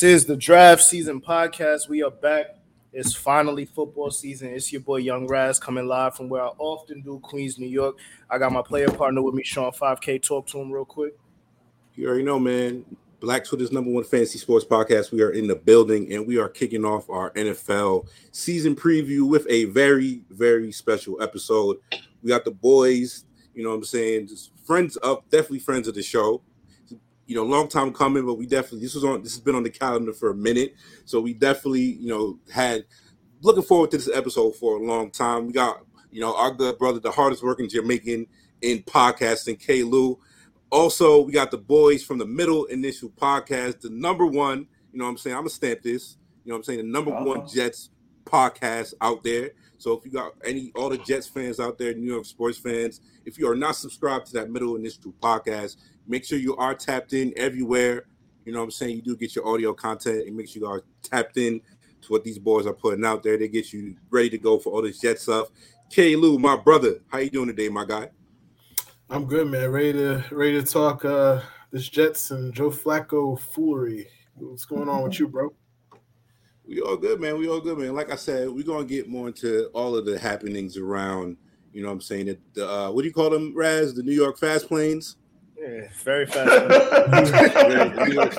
This is the draft season podcast. We are back. It's finally football season. It's your boy Young Raz coming live from where I often do, Queens, New York. I got my player partner with me, Sean 5K. Talk to him real quick. You already know, man. Black Twitter's number one fantasy sports podcast. We are in the building and we are kicking off our NFL season preview with a very, very special episode. We got the boys, you know what I'm saying? Just friends of definitely friends of the show you know, long time coming, but we definitely this was on this has been on the calendar for a minute. So we definitely, you know, had looking forward to this episode for a long time. We got, you know, our good brother, the hardest working Jamaican in podcasting, K Lou. Also, we got the boys from the middle initial podcast, the number one, you know what I'm saying? I'm gonna stamp this, you know what I'm saying, the number uh-huh. one Jets podcast out there. So if you got any all the Jets fans out there, New York sports fans, if you are not subscribed to that middle initial podcast, Make sure you are tapped in everywhere. You know what I'm saying? You do get your audio content and make sure you are tapped in to what these boys are putting out there. They get you ready to go for all this jet stuff. K Lou, my brother, how you doing today, my guy? I'm good, man. Ready to ready to talk uh this Jets and Joe Flacco foolery. What's going on with you, bro? We all good, man. We all good, man. Like I said, we're gonna get more into all of the happenings around. You know what I'm saying? The uh, what do you call them, Raz? The New York Fast Planes. Yeah, very fast. the, New York,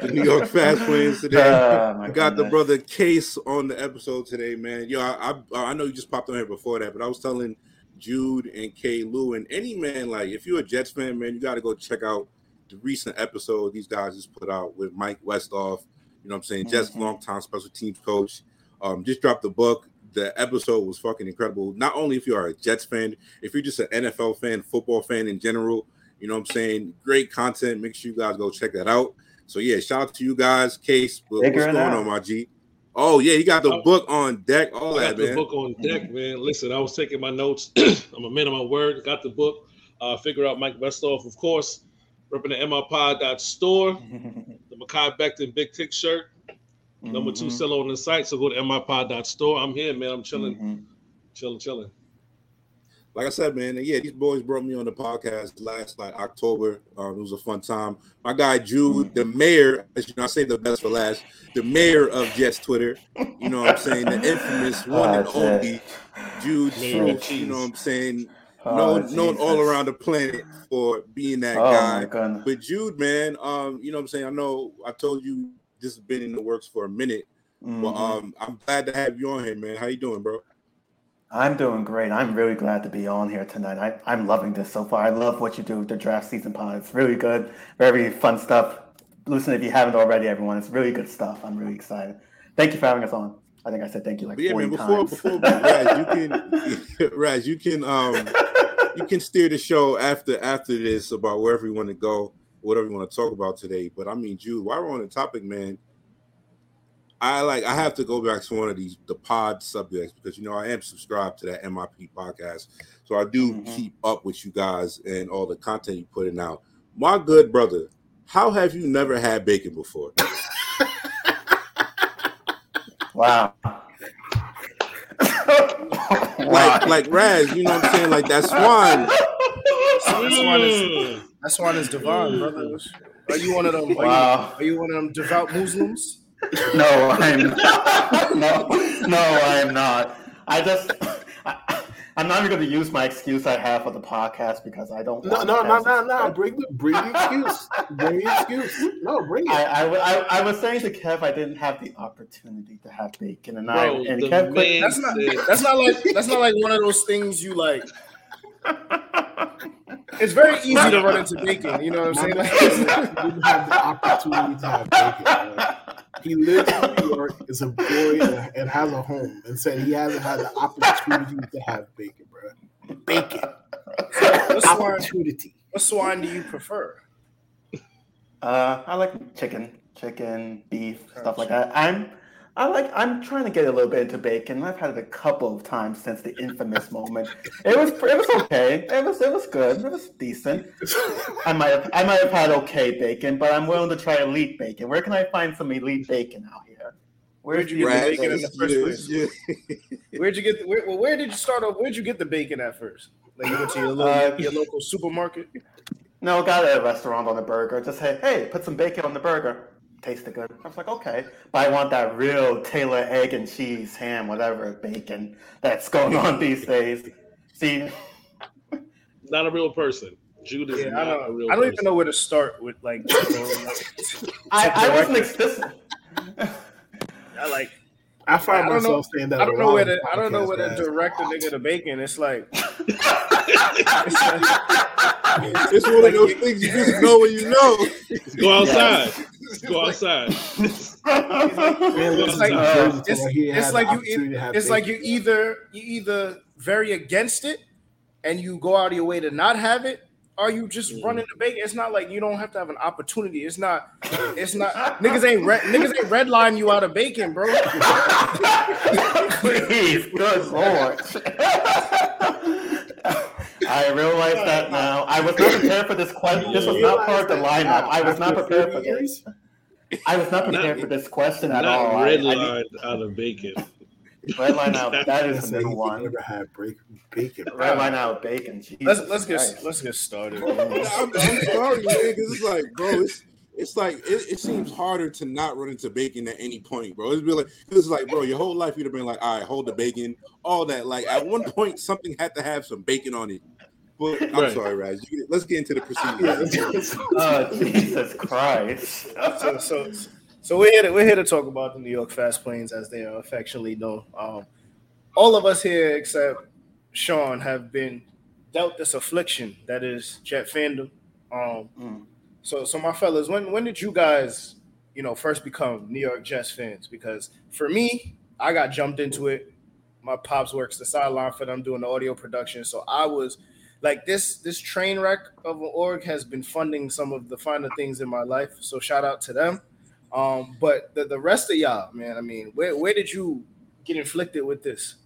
the New York Fast Planes today. Oh, got the brother Case on the episode today, man. Yo, I, I, I know you just popped on here before that, but I was telling Jude and K. Lou and any man like if you're a Jets fan, man, you got to go check out the recent episode these guys just put out with Mike Westhoff. You know what I'm saying? Mm-hmm. Jets longtime special teams coach. Um, just dropped the book. The episode was fucking incredible. Not only if you are a Jets fan, if you're just an NFL fan, football fan in general, you know what I'm saying? Great content. Make sure you guys go check that out. So yeah, shout out to you guys. Case, what's going out. on, my G? Oh yeah, you got the book on deck. All I got that, the book on deck, man. Listen, I was taking my notes. I'm a man of my word. Got the book. Uh, figure out Mike Westhoff, of course. Repping the MRPod store, the Mekhi Becton Big Tick shirt. Number mm-hmm. two seller on the site. So go to MRPod.store. I'm here, man. I'm chilling, mm-hmm. chilling, chilling like I said, man, yeah, these boys brought me on the podcast last like October. Um, it was a fun time. My guy Jude, the mayor, as you know, I say the best for last, the mayor of Jets Twitter. You know what I'm saying? The infamous one and only Jude Truth. You know what I'm saying? Oh, known, known all around the planet for being that oh, guy. But Jude, man, um, you know what I'm saying? I know I told you this has been in the works for a minute. Mm-hmm. But um, I'm glad to have you on here, man. How you doing, bro? I'm doing great. I'm really glad to be on here tonight. I, I'm loving this so far. I love what you do with the draft season pod. It's really good, very fun stuff. Listen, if you haven't already, everyone, it's really good stuff. I'm really excited. Thank you for having us on. I think I said thank you like yeah, 40 man, before, times. Before Raz, you can Raz, you can um you can steer the show after after this about wherever you want to go, whatever you want to talk about today. But I mean, Jude, while we're on the topic, man, I like I have to go back to one of these the pod subjects because you know I am subscribed to that MIP podcast. So I do mm-hmm. keep up with you guys and all the content you put in out. My good brother, how have you never had bacon before? wow. like like Raz, you know what I'm saying? Like that swan. That swan is that swan is divine, brother. Are you one of them? Wow. Are you, are you one of them devout Muslims? no, I'm not. no, no, I am not. I just, I, am not even going to use my excuse I have for the podcast because I don't. No, no, no, no, no. Bring the bring the excuse. Bring the excuse. No, bring it. I, I, I, I, was saying to Kev, I didn't have the opportunity to have bacon, and Bro, I and Kev. Quick, that's not. That's not like. That's not like one of those things you like. It's very easy to run into bacon. You know what I'm saying? Like, didn't have the opportunity to have bacon. He lives in New York, is a boy, and has a home, and said he hasn't had the opportunity to have bacon, bro. Bacon. what opportunity. What swine do you prefer? Uh, I like chicken, chicken, beef, stuff like that. I'm I like. I'm trying to get a little bit into bacon. I've had it a couple of times since the infamous moment. It was. It was okay. It was. It was good. It was decent. I might have. I might have had okay bacon, but I'm willing to try elite bacon. Where can I find some elite bacon out here? Where'd you get the bacon in the first place? Where'd you get? The, where, well, where did you start off? Where'd you get the bacon at first? Like you went to your local, uh, your local supermarket. No, got it at a restaurant on a burger. Just say, hey, put some bacon on the burger tasted good. I was like, okay, but I want that real Taylor egg and cheese ham, whatever bacon that's going on these days. See, Not a real person. Jude is Yeah, I not a don't. real I don't person. even know where to start with like. you know, I, I wasn't direct- ex- I like. I find I don't know- myself saying that. I don't know where to. I don't know where to direct the nigga to bacon. It's like. It's one of those things you just know when you know. Go outside. Go outside. It's like- uh, it's- it's like you- opportunity It's like you either you either very against it, and you go out of your way to not have it, or you just Mhm. run into bacon. It's not like you don't have to have an opportunity. It's not. It's not. niggas ain't red. Niggas ain't redline you out of bacon, bro. Please, good lord. I realize that now. I was not prepared for this question. This was not part of the lineup. I was not prepared for this. I was not Not- prepared for this question at Not all. I, red I, line out of bacon. red line out. That is the like one. Never had break bacon. Red line out of bacon. Jesus Let's let's get Christ. let's get started. I'm, bro. I'm sorry, man, because it's like, bro, it's it's like it, it seems harder to not run into bacon at any point, bro. It's be like it's like, bro, your whole life you'd have been like, all right, hold the bacon, all that. Like at one point, something had to have some bacon on it. But I'm Right. sorry, Raz. You Let's get into the procedure. Oh Jesus Christ! so, so, so we're here to we're here to talk about the New York Fast Planes as they are affectionately known. Um, all of us here except Sean have been dealt this affliction that is Jet fandom. Um, Mm. so, so my fellas, when when did you guys, you know, first become New York Jets fans? Because for me, I got jumped into it. My pops works the sideline for them doing the audio production, so I was like this this train wreck of an org has been funding some of the finer things in my life. So shout out to them. Um, but the, the rest of y'all, man, I mean, where where did you get inflicted with this?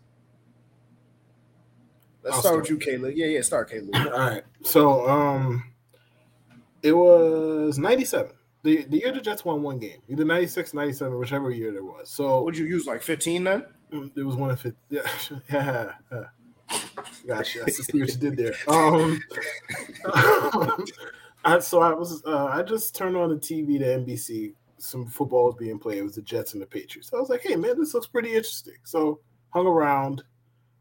Let's I'll start with you, Caleb. Yeah, yeah, start, Caleb. All right. So um it was 97. The the year the Jets won one game. Either 96, 97, whichever year there was. So Would you use like 15 then? Mm, It was one of it. Yeah, yeah. Gotcha. I see what you did there. Um, I, so I was. Uh, I just turned on the TV to NBC. Some football was being played. It was the Jets and the Patriots. I was like, "Hey, man, this looks pretty interesting." So hung around.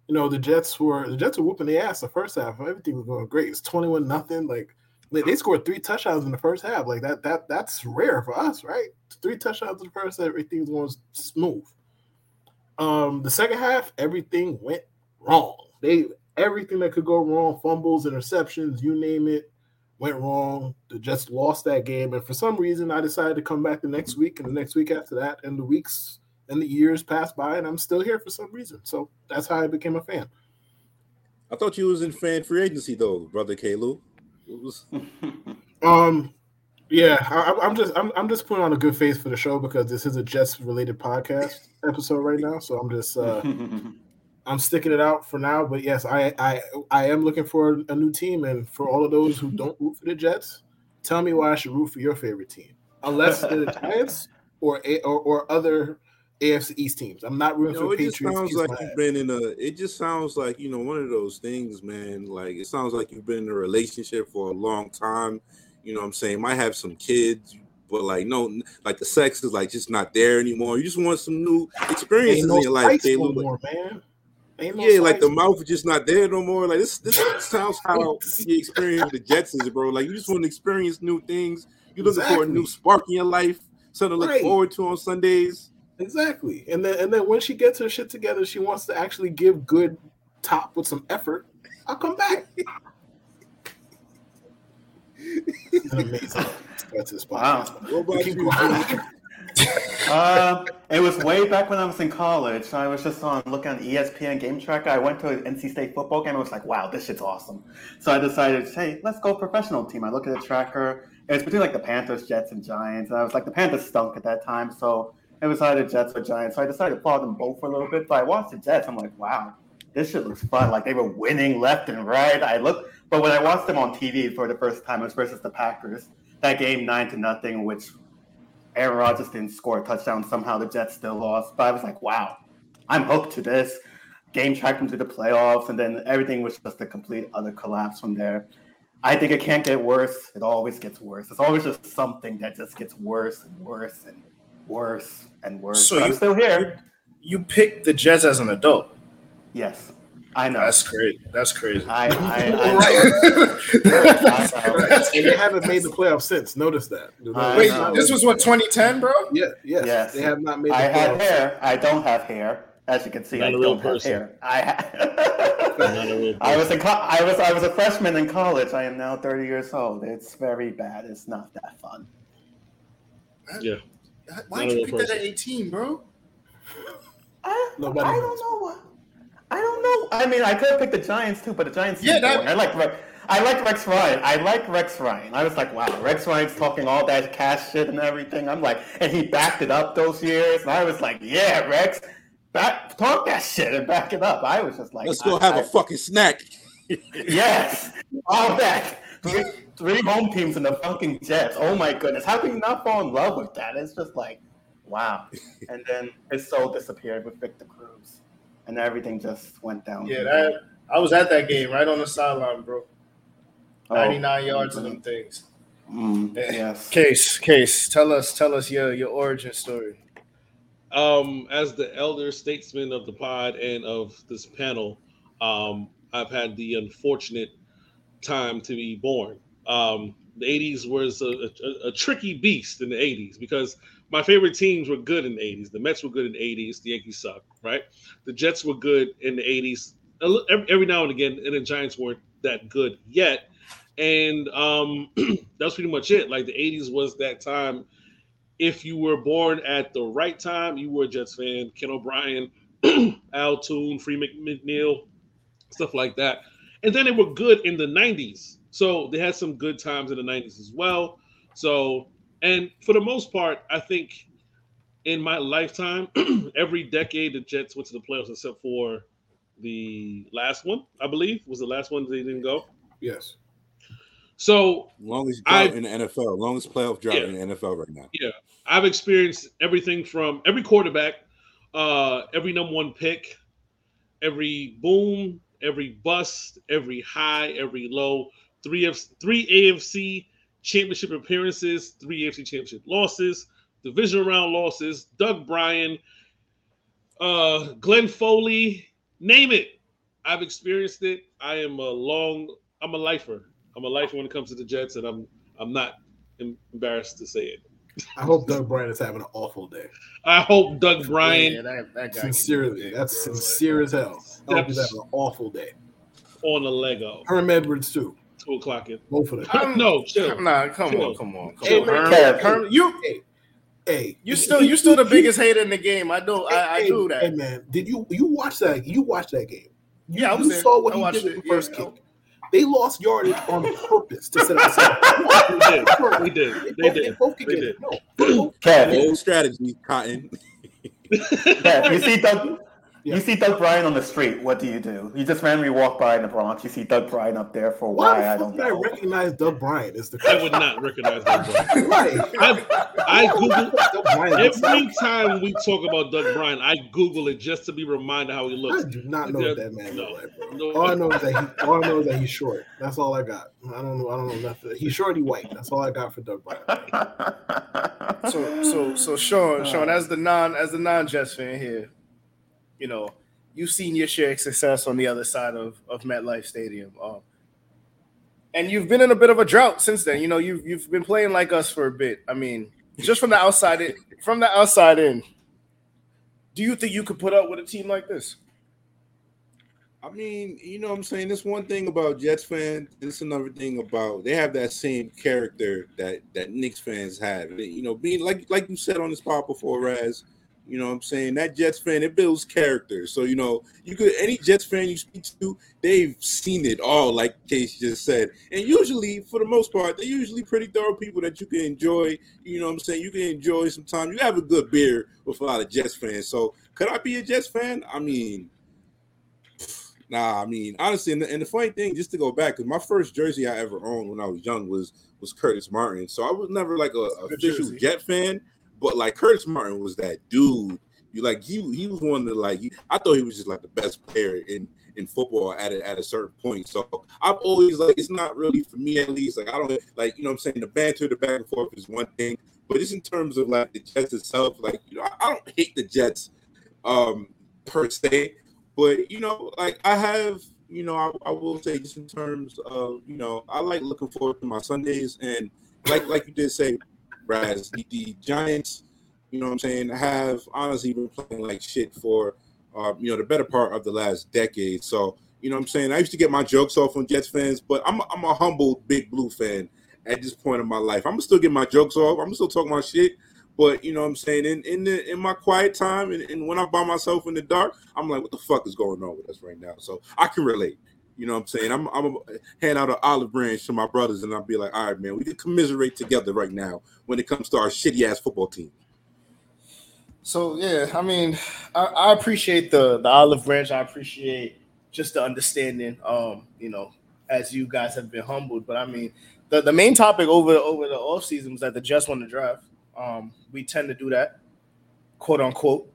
You know, the Jets were the Jets were whooping the ass the first half. Everything was going great. It's twenty-one nothing. Like they, scored three touchdowns in the first half. Like that. That that's rare for us, right? Three touchdowns in the first half. Everything was going smooth. Um, the second half, everything went wrong. They everything that could go wrong, fumbles, interceptions, you name it, went wrong. The Jets lost that game, and for some reason, I decided to come back the next week and the next week after that, and the weeks and the years passed by, and I'm still here for some reason. So that's how I became a fan. I thought you was in fan free agency though, brother Kalu. Was Um, yeah, I, I'm just I'm, I'm just putting on a good face for the show because this is a Jets related podcast episode right now. So I'm just uh, I'm sticking it out for now. But yes, I I I am looking for a new team, and for all of those who don't root for the Jets, tell me why I should root for your favorite team, unless the Giants or a, or, or other AFC East teams. I'm not rooting You know, for it just Patriots. sounds Kiss like you've been in a. It just sounds like you know one of those things, man. Like it sounds like you've been in a relationship for a long time. You know, what I'm saying might have some kids, but like no, like the sex is like just not there anymore. You just want some new experiences no in your life, spice no Caleb. Like, more, man. Ain't no yeah, like the mouth is just not there no more. Like this, this sounds how the experience the Jets is, bro. Like you just want to experience new things. You're looking for a new spark in your life, something to look Right. forward to on Sundays. Exactly. And then and then when she gets her shit together, she wants to actually give good top with some effort. I'll come back. It's an amazing start to this Wow. Uh, it was way back when I was in college. I was just on looking on ESPN Game Tracker. I went to an NC State football game. I was like, "Wow, this shit's awesome." So I decided, hey, let's go professional team. I look at the tracker. It was between like the Panthers, Jets, and Giants. And I was like, the Panthers stunk at that time, so it was either Jets or Giants. So I decided to follow them both for a little bit. But I watched the Jets. I'm like, wow, this shit looks fun. Like they were winning left and right. I looked, but when I watched them on TV for the first time, it was versus the Packers. That game nine to nothing, which Aaron Rodgers didn't score a touchdown. Somehow the Jets still lost. But I was like, wow, I'm hooked to this. Game tracked them to the playoffs, and then everything was just a complete other collapse from there. I think it can't get worse. It always gets worse. It's always just something that just gets worse and worse and worse and worse. So But I'm you- still here. You picked the Jets as an adult. Yes, I know. That's great. That's crazy. I, I, I, know. And they haven't made the playoffs since. Notice that. Wait, know. this was what 2010, bro? Yeah, yes. Yes. They have not made the I had playoffs. hair. I don't have hair. As you can see, Not I a real don't have person. hair. I, Not I was in co- I was I was a freshman in college. I am now 30 years old. It's very bad. It's not that fun. Yeah. Why'd Not a you real pick that at 18, bro? I, Nobody I knows. don't know. what- I don't know. I mean, I could have picked the Giants too, but the Giants. Yeah, that- I like Rex. I like Rex Ryan. I like Rex Ryan. I was like, wow, Rex Ryan's talking all that cash shit and everything. I'm like, and he backed it up those years. And I was like, yeah, Rex, back talk that shit and back it up. I was just like, Let's go I- have I- a fucking snack. Yes, all that. Three, three home teams in the fucking Jets. Oh my goodness, how can you not fall in love with that? It's just like, wow. And then his soul disappeared with Victor Cruz, and everything just went down. Yeah, that I was at that game right on the sideline, bro. Oh, 99 yards of them things. Mm, yes. Case, case, tell us, tell us your your origin story. Um, as the elder statesman of the pod and of this panel, um, I've had the unfortunate time to be born. Um, the 80s was a, a, a tricky beast in the 80s because my favorite teams were good in the 80s. The Mets were good in the 80s. The Yankees sucked, right? The Jets were good in the 80s. Every, every now and again, and the Giants weren't that good yet. And um, that's pretty much it. Like the 80s was that time if you were born at the right time, you were a Jets fan. Ken O'Brien, Al Toon, Free McNeil, stuff like that. And then they were good in the 90s. So they had some good times in the 90s as well. So, and for the most part, I think in my lifetime, every decade the Jets went to the playoffs except for the last one, I believe, was the last one they didn't go. Yes. So Longest I- drought in the NFL, longest playoff drought Yeah. in the NFL right now. Yeah, I've experienced everything from every quarterback, uh, every number one pick, every boom, every bust, every high, every low. Three F, three AFC championship appearances, three AFC championship losses, division round losses. Doug Brien, uh, Glenn Foley, name it. I've experienced it. I am a long. I'm a lifer. I'm a lifer when it comes to the Jets, and I'm I'm not embarrassed to say it. I hope Doug Brien is having an awful day. I hope Doug Brien Yeah, that, that guy Sincerely, that's sincere as hell. I hope he's having an awful day. on a Lego. Herm Edwards too. Two o'clock. In. Both of them. I'm- No, chill. Nah, come Chill. on, come on, come Hey, on. man, Herm, Kev. Herm, you Hey, you still you still the biggest hater in the game. I do I, I hey, do Hey man, did you you watch that? You watched that game? You, Yeah, I was you there. saw what I he watched did with it. the first Yeah. kick. They lost yardage on purpose to set up. We did. We did. They They did. both could They get did. No, they Kev, Old strategy, Cotton. Kev, you see Doug. Yeah. You see Doug Brien on the street. What do you do? You just randomly walk by in the Bronx. You see Doug Brien up there for a Why why the I don't did I recognize Doug Brien as the I would not recognize Doug Bro. Right. I I Google Brien every time we talk about Doug Brien. I Google it just to be reminded how he I looks. do not know what that man No. looks like. No. All I know is that he, all I know is that he's short. That's all I got. I don't know. I don't know nothing. He's short. He white. That's all I got for Doug Brien. So so so Sean, Sean, uh, as the non as the non Jets fan here, you know, you've seen your share of success on the other side of, of MetLife Stadium. Um, and you've been in a bit of a drought since then. You know, you've you've been playing like us for a bit. I mean, just from the outside in, from the outside in, do you think you could put up with a team like this? I mean, you know I'm saying? This one thing about Jets fans, this another thing about they have that same character that that Knicks fans have. You know, being like like you said on this pod before, Raz, you know what I'm saying? That Jets fan, it builds character. So, you know, you could any Jets fan you speak to, they've seen it all, like Case just said. And usually, for the most part, they're usually pretty thorough people that you can enjoy. You know what I'm saying? You can enjoy some time. You have a good beer with a lot of Jets fans. So could I be a Jets fan? I mean, Nah, I mean honestly, and the, and the funny thing, just to go back, because my first jersey I ever owned when I was young was was Curtis Martin. So I was never like a, a official. Jet fan, but like Curtis Martin was that dude. You like he he was one of the like he, I thought he was just like the best player in in football at a, at a certain point. So I've always like it's not really for me at least. Like I don't like you know what I'm saying the banter, the back and forth is one thing, but just in terms of like the Jets itself, like you know I, I don't hate the Jets um per se, but you know like I have you know I, I will say just in terms of you know I like looking forward to my Sundays and like like you did say, The, the Giants you know what I'm saying, have honestly been playing like shit for, uh, you know, the better part of the last decade. So, you know what I'm saying? I used to get my jokes off on Jets fans, but I'm, I'm a humble big blue fan at this point in my life. I'm still getting my jokes off. I'm still talking my shit. But you know what I'm saying? In in the in my quiet time and, and when I'm by myself in the dark, I'm like, what the fuck is going on with us right now? So I can relate. You know what I'm saying? I'm I'm hand out an olive branch to my brothers and I'll be like, all right, man, we can commiserate together right now when it comes to our shitty ass football team. So yeah, I mean, I, I, appreciate the the olive branch. I appreciate just the understanding. Um, you know, as you guys have been humbled, but I mean, the, the main topic over over the off season was that the Jets won the draft. Um, we tend to do that, quote unquote.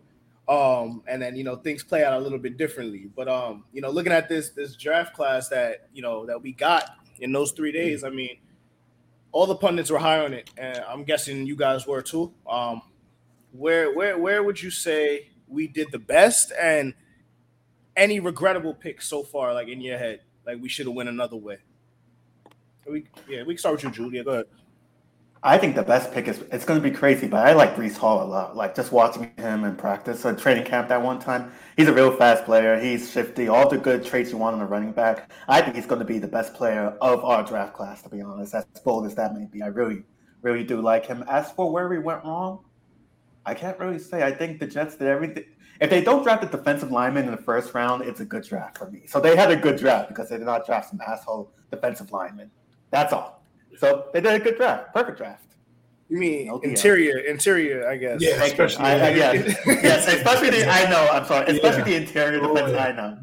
Um, and then you know things play out a little bit differently. But um, you know, looking at this this draft class that you know that we got in those three days, I mean, all the pundits were high on it, and I'm guessing you guys were too. Um, where where where would you say we did the best? And any regrettable picks so far like in your head like we should have went another way? We, yeah we can start with you julia. Go ahead I think the best pick is it's going to be crazy, but I like Breece Hall a lot. Like just watching him in practice, at training camp that one time, he's a real fast player. He's shifty, all the good traits you want in a running back. I think he's going to be the best player of our draft class. To be honest, as bold as that may be, I really, really do like him. As for where we went wrong, I can't really say. I think the Jets did everything. If they don't draft a defensive lineman in the first round, it's a good draft for me. So they had a good draft because they did not draft some asshole defensive lineman. That's all. So they did a good draft, perfect draft. You mean no interior, interior, I guess. Yeah, especially. I, I, yes, yes, especially the. I know. I'm sorry. Especially yeah. the interior oh, defense. Yeah. I know.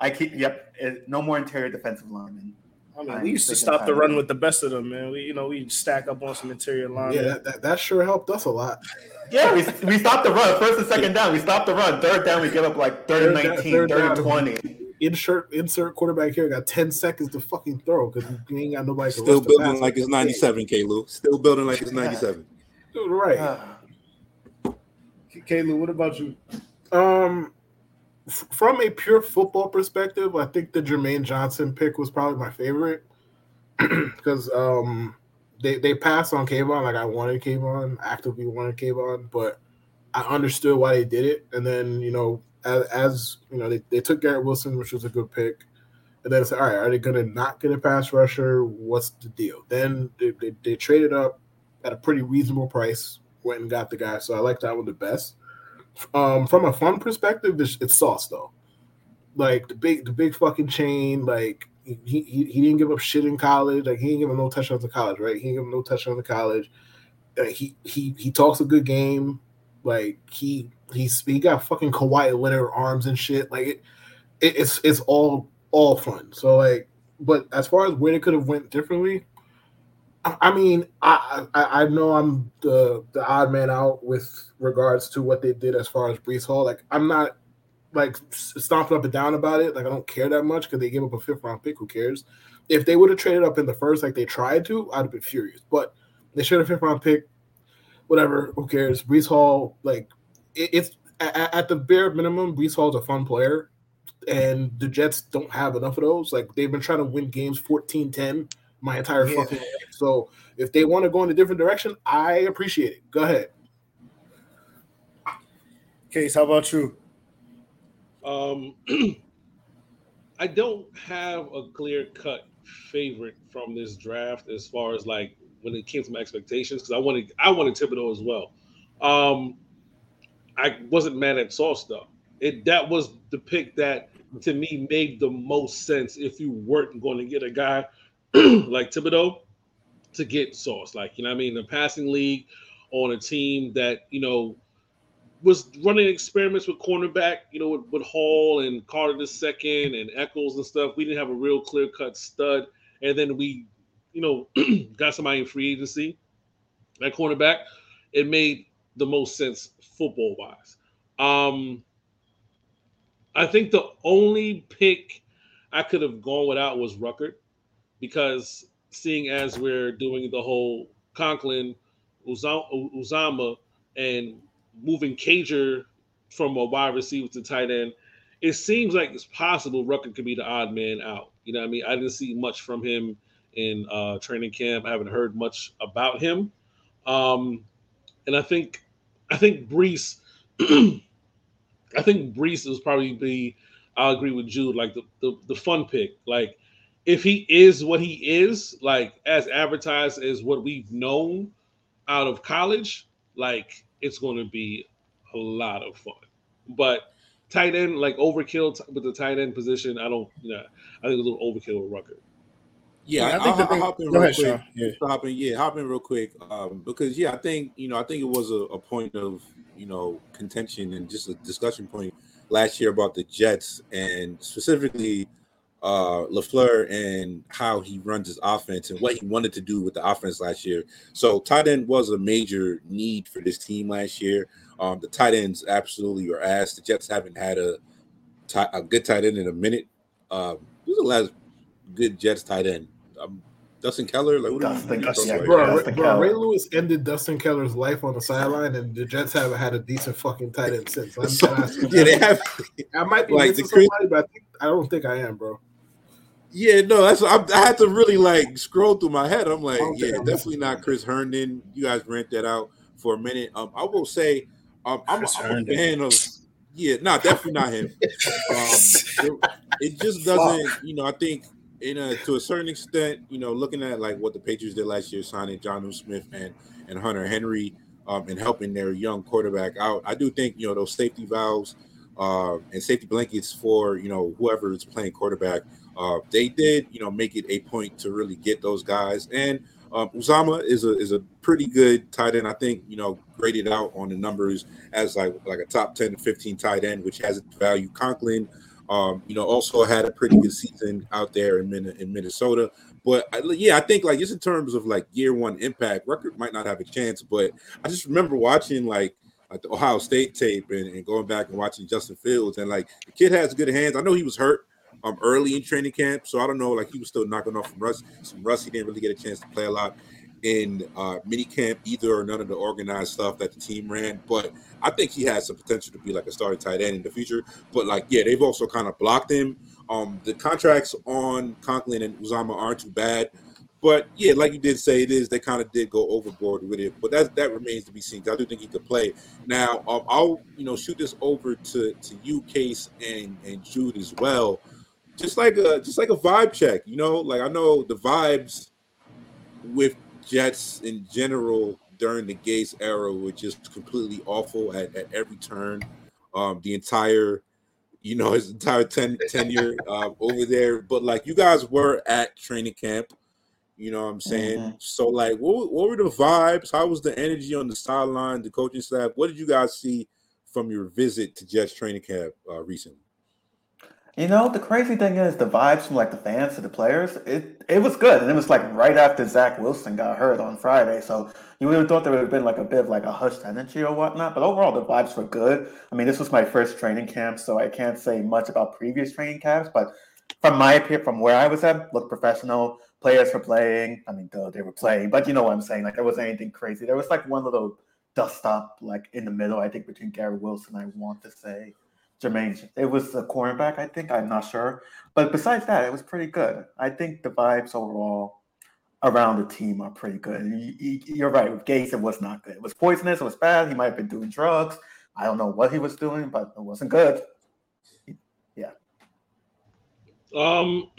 I keep. Yep. No more interior defensive linemen. I mean, we used to stop the run with the best of them, man. We, you know, we stack up on some interior line. Yeah, that, that, that, sure helped us a lot. Yeah, we, we stopped the run. First and second down, we stopped the run. Third down, we give up like third, third 19, third, third 20. Insert insert quarterback here got 10 seconds to fucking throw because we ain't got nobody to Still building like it's 97, K. Lou. Still building like it's 97. Right. Uh, K. Lou, what about you? Um, from a pure football perspective, I think the Jermaine Johnson pick was probably my favorite because um, they they passed on Kayvon. Like I wanted Kayvon, actively wanted Kayvon, but I understood why they did it. And then you know, as, as you know, they, they took Garrett Wilson, which was a good pick. And then it's all right, are they gonna not get a pass rusher? What's the deal? Then they, they, they traded up at a pretty reasonable price, went and got the guy. So I like that one the best. Um, from a fun perspective, it's, it's sauce though. Like the big, the big fucking chain. Like he, he, he didn't give up shit in college. Like he didn't give him no touchdowns in college, right? He didn't give him no touchdowns in college. Like, he he he talks a good game. Like he he's he got fucking Kawhi Leonard arms and shit. Like it, it it's it's all all fun. So like, but as far as where they could have went differently, I mean, I, I, I know I'm the the odd man out with regards to what they did as far as Breece Hall. Like I'm not like stomping up and down about it. Like I don't care that much because they gave up a fifth round pick. Who cares? If they would have traded up in the first, like they tried to, I'd have been furious. But they should have fifth round pick. Whatever. Who cares? Breece Hall, like it, it's at, at the bare minimum, Breece Hall's a fun player, and the Jets don't have enough of those. Like they've been trying to win games 14-10 my entire yeah. fucking life. So if they want to go in a different direction, I appreciate it. Go ahead. Case, how about you? Um, I don't have a clear cut favorite from this draft as far as like when it came to my expectations because I wanted I wanted Thibodeaux as well. Um, I wasn't mad at Sauce though. It that was the pick that to me made the most sense if you weren't going to get a guy like Thibodeaux to get Sauce. Like, you know I mean? The passing league on a team that, you know, was running experiments with cornerback, you know, with, with Hall and Carter the second and Echols and stuff. We didn't have a real clear cut stud. And then we, you know, got somebody in free agency at cornerback. It made the most sense football wise. Um, I think the only pick I could have gone without was Ruckert because seeing as we're doing the whole Conklin, Uzomah, and moving Cager from a wide receiver to tight end, it seems like it's possible Ruckert could be the odd man out. You know what I mean? I didn't see much from him in uh, training camp. I haven't heard much about him. Um, and I think I think Breece I think Breece is probably be I'll agree with Jude, like the, the the fun pick. Like if he is what he is, like as advertised as what we've known out of college, like it's going to be a lot of fun. But tight end, like overkill with the tight end position, I don't, know, I think a little overkill with Rucker. Yeah, yeah I think I'll, I'll hop in real ahead, quick. Yeah. Hop in, yeah, hop in real quick. Um, because yeah, I think you know, I think it was a, a point of you know contention and just a discussion point last year about the Jets and specifically uh LaFleur and how he runs his offense and what he wanted to do with the offense last year. So tight end was a major need for this team last year. Um the tight ends absolutely are ass. The Jets haven't had a a good tight end in a minute. Um who's the last good Jets tight end? Um, Dustin Keller, like what Dustin, Dustin, yeah, bro, Dustin bro, Keller. Ray Lewis ended Dustin Keller's life on the sideline, and the Jets haven't had a decent fucking tight end since. I'm so, yeah, they have. I might be like missing somebody, but I think I don't think I am, bro. Yeah, no, that's I, I, had to really like scroll through my head. I'm like, yeah, definitely not Chris Herndon. You guys rent that out for a minute. Um, I will say, um, I'm, I'm a fan of. Yeah, no, nah, definitely not him. Um, it, it, just doesn't, Fuck. you know. I think, in a, to a certain extent, you know, looking at like what the Patriots did last year, signing John Jonnu Smith and and Hunter Henry, um, and helping their young quarterback out. I do think you know those safety valves uh, and safety blankets for you know whoever is playing quarterback uh, they did, you know, make it a point to really get those guys. And um, Uzomah is a is a pretty good tight end. I think you know graded out on the numbers as like like a top ten to fifteen tight end, which has value. Conklin, um, you know, also had a pretty good season out there in in Minnesota. But yeah, I think like just in terms of like year one impact, Ruckert might not have a chance. But I just remember watching like like the Ohio State tape and, and going back and watching Justin Fields and like the kid has good hands. I know he was hurt um early in training camp. So I don't know, like he was still knocking off from Russ. Some Russ, he didn't really get a chance to play a lot in uh mini camp either or none of the organized stuff that the team ran. But I think he has some potential to be like a starting tight end in the future. But like, yeah, they've also kind of blocked him. Um the contracts on Conklin and Uzomah aren't too bad. But yeah, like you did say, it is they kind of did go overboard with it, but that that remains to be seen. I do think he could play. Now, um, I'll you know shoot this over to to you, Case and and Jude as well just like a just like a vibe check, you know. Like I know the vibes with Jets in general during the Gase era were just completely awful at, at every turn. Um, the entire, you know, his entire ten, tenure uh, over there. But like you guys were at training camp, you know what I'm saying? Mm-hmm. So like what, what were the vibes? How was the energy on the sideline, the coaching staff? What did you guys see from your visit to Jets training camp uh, recently? You know, the crazy thing is the vibes from like the fans to the players, it it was good. And it was like right after Zach Wilson got hurt on Friday. So you would have thought there would have been like a bit of like a hushed energy or whatnot. But overall the vibes were good. I mean, this was my first training camp, so I can't say much about previous training camps, but from my from where I was at, looked professional. Players were playing. I mean, they were playing, but you know what I'm saying. Like there wasn't anything crazy. There was like one little dust up like in the middle, I think, between Garrett Wilson, I want to say. Jermaine. It was a cornerback, I think. I'm not sure. But besides that, it was pretty good. I think the vibes overall around the team are pretty good. You're right. With Gase, it was not good. It was poisonous. It was bad. He might have been doing drugs. I don't know what he was doing, but it wasn't good. Yeah. Um,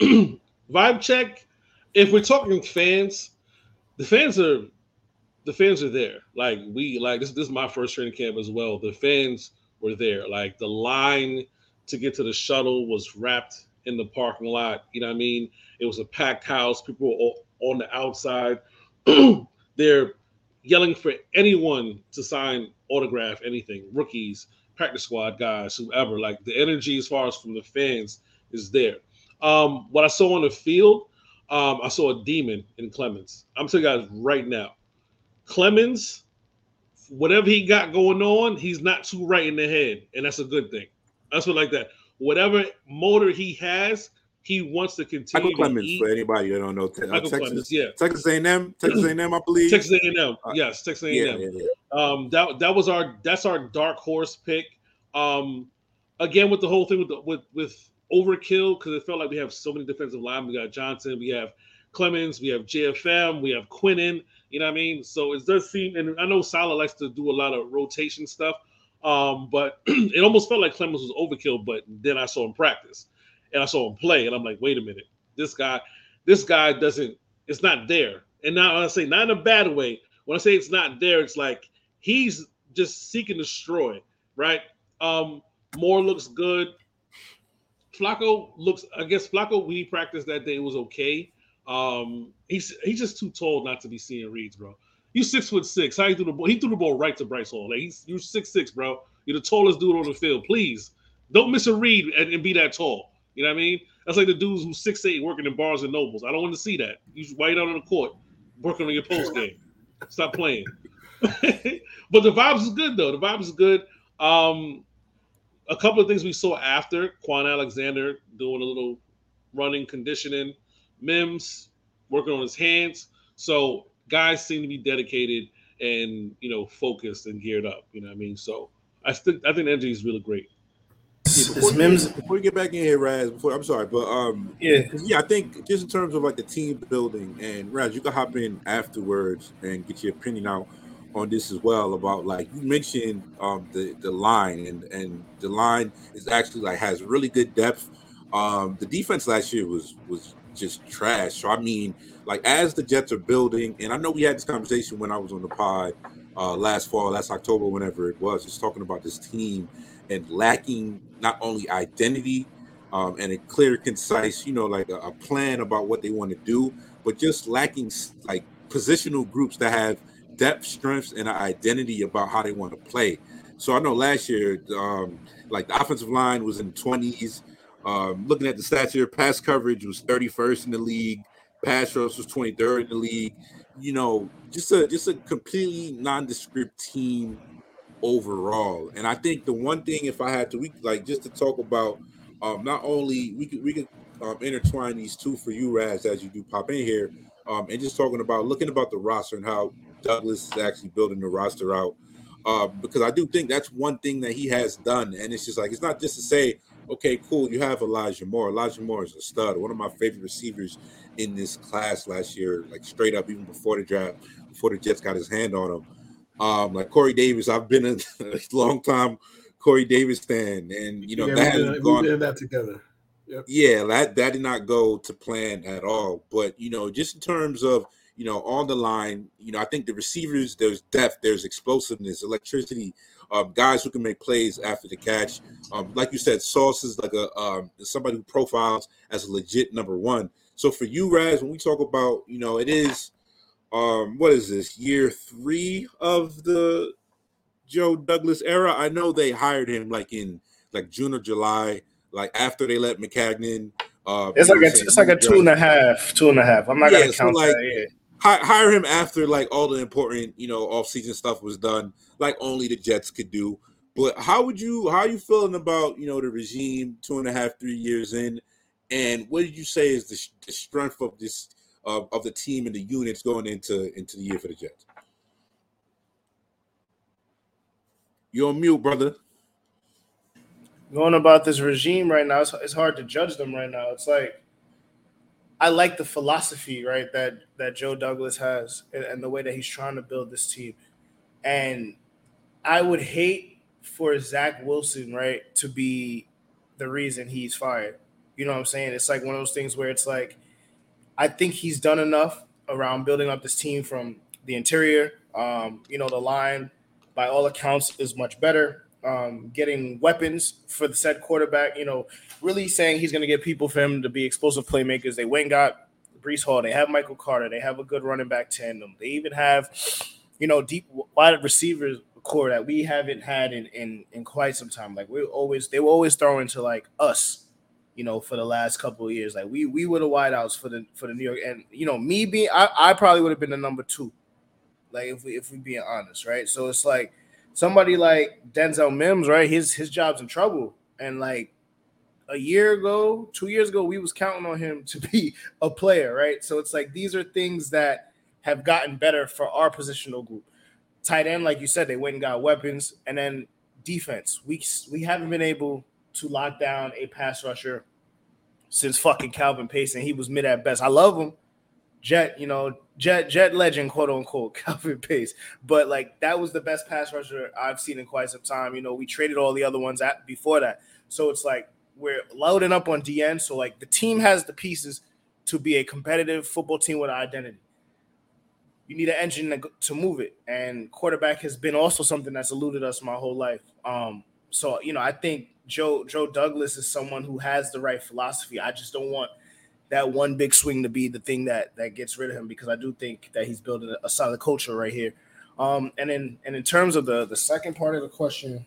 vibe check. If we're talking fans, the fans are the fans are there. Like we like this. This is my first training camp as well. The fans were there. Like the line to get to the shuttle was wrapped in the parking lot. You know what I mean? It was a packed house. People were on the outside. They're yelling for anyone to sign autograph anything, rookies, practice squad guys, whoever. Like the energy as far as from the fans is there. Um, what I saw on the field, um, I saw a demon in Clemons. I'm telling you guys right now, Clemons whatever he got going on, he's not too right in the head, and that's a good thing. That's what like that. whatever motor he has, he wants to continue. Michael Clemons, for anybody that don't know, uh, Michael Texas, Clemons, yeah. Texas A&M, Texas A&M, I believe. Texas A&M, Uh, yes, Texas A&M. yeah, yeah, yeah. Um, that that was our that's our dark horse pick. Um, again with the whole thing with the, with with overkill because it felt like we have so many defensive linemen. We got Johnson, we have Clemons, we have JFM, we have Quinnen. You know what I mean? So it does seem, and I know Salah likes to do a lot of rotation stuff. Um, but it almost felt like Clemons was overkill. But then I saw him practice, and I saw him play, and I'm like, wait a minute, this guy, this guy doesn't, it's not there. And now I say not in a bad way. When I say it's not there, it's like he's just seeking to destroy, right? Um, Moore looks good. Flacco looks. I guess Flacco we practiced that day it was okay. Um, he's he's just too tall not to be seeing reads, bro. You six foot six. How you threw the ball? He threw the ball right to Bryce Hall. Like he's you're six six, bro. You're the tallest dude on the field. Please don't miss a read and, and be that tall. You know what I mean? That's like the dudes who's six eight working in Barnes and Nobles. I don't want to see that. You wait out on the court, working on your post game. Stop playing. but the vibes is good though. The vibes is good. Um, a couple of things we saw after Kwon Alexander doing a little running conditioning, Mims working on his hands. So guys seem to be dedicated and you know focused and geared up. You know what I mean? So I think I think the energy is really great. Before Is you, Mims? before you get back in here, Raz, before I'm sorry, but um, Yeah, 'cause, yeah, I think just in terms of like the team building, and Raz, you can hop in afterwards and get your opinion out on this as well about like you mentioned um the the line and and the line is actually like has really good depth. Um, the defense last year was was just trash. So I mean, like as the Jets are building, and I know we had this conversation when I was on the pod uh, last fall, last October, whenever it was, just talking about this team and lacking not only identity um, and a clear, concise, you know, like a, a plan about what they want to do, but just lacking like positional groups that have depth, strengths, and an identity about how they want to play. So I know last year, um, like the offensive line was in the twenties. Um, looking at the stats here, pass coverage was 31st in the league, pass rush was 23rd in the league. You know, just a just a completely nondescript team overall. And I think the one thing, if I had to, we like just to talk about, um, not only we could we could um, intertwine these two for you, Raz, as you do pop in here, um, and just talking about looking about the roster and how Douglas is actually building the roster out. Uh, because I do think that's one thing that he has done, and it's just like it's not just to say, okay, cool, you have Elijah Moore. Elijah Moore is a stud, one of my favorite receivers in this class last year, like straight up, even before the draft, before the Jets got his hand on him. Um, like Corey Davis, I've been a, a long time Corey Davis fan, and you know yeah, that did, gone. did that together. Yeah, that that did not go to plan at all. But you know, just in terms of you know on the line, you know, I think the receivers there's depth, there's explosiveness, electricity, um, guys who can make plays after the catch. Um, like you said, Sauce is like a um, somebody who profiles as a legit number one. So for you, Raz, when we talk about you know, it is um, what is this year three of the Joe Douglas era? I know they hired him like in like June or July like after they let Maccagnan. Uh, it's like a it's like a two and a half, two and a half. I'm not Yeah, gonna so, count like, that. Yeah. hire him after like all the important you know off season stuff was done, like only the Jets could do. But how would you how are you feeling about you know the regime two and a half three years in, and what did you say is the, the strength of this of, of the team and the units going into into the year for the Jets? You're on mute, brother. going about this regime right now, it's, it's hard to judge them right now. It's like I like the philosophy, right, that that Joe Douglas has and, and the way that he's trying to build this team. And I would hate for Zach Wilson, right, to be the reason he's fired. You know what I'm saying? It's like one of those things where it's like I think he's done enough around building up this team from the interior. Um, you know, the line, by all accounts, is much better um, getting weapons for the said quarterback. You know, really saying he's going to get people for him to be explosive playmakers. They went got Breece Hall. They have Michael Carter. They have a good running back tandem. They even have, you know, deep wide receivers core that we haven't had in in, in quite some time. Like we're always, they were always throwing to like us. You know, for the last couple of years, like we we were the wideouts for the for the New York, and you know, me being, I, I probably would have been the number two, like if we if we being honest, right? So it's like somebody like Denzel Mims, right? His his job's in trouble, and like a year ago, two years ago, we was counting on him to be a player, right? So it's like these are things that have gotten better for our positional group. Tight end, like you said, they went and got weapons, and then defense. We we haven't been able to lock down a pass rusher since fucking Calvin Pace, and he was mid at best. I love him, Jet. You know, Jet Jet legend, quote unquote, Calvin Pace. But like that was the best pass rusher I've seen in quite some time. You know, we traded all the other ones at before that, so it's like we're loading up on DN. So like the team has the pieces to be a competitive football team with identity you need an engine to, move it. And quarterback has been also something that's eluded us my whole life. Um, so you know, I think Joe Joe Douglas is someone who has the right philosophy. I just don't want that one big swing to be the thing that that gets rid of him because I do think that he's building a solid culture right here. Um, and then and in terms of the the second part of the question,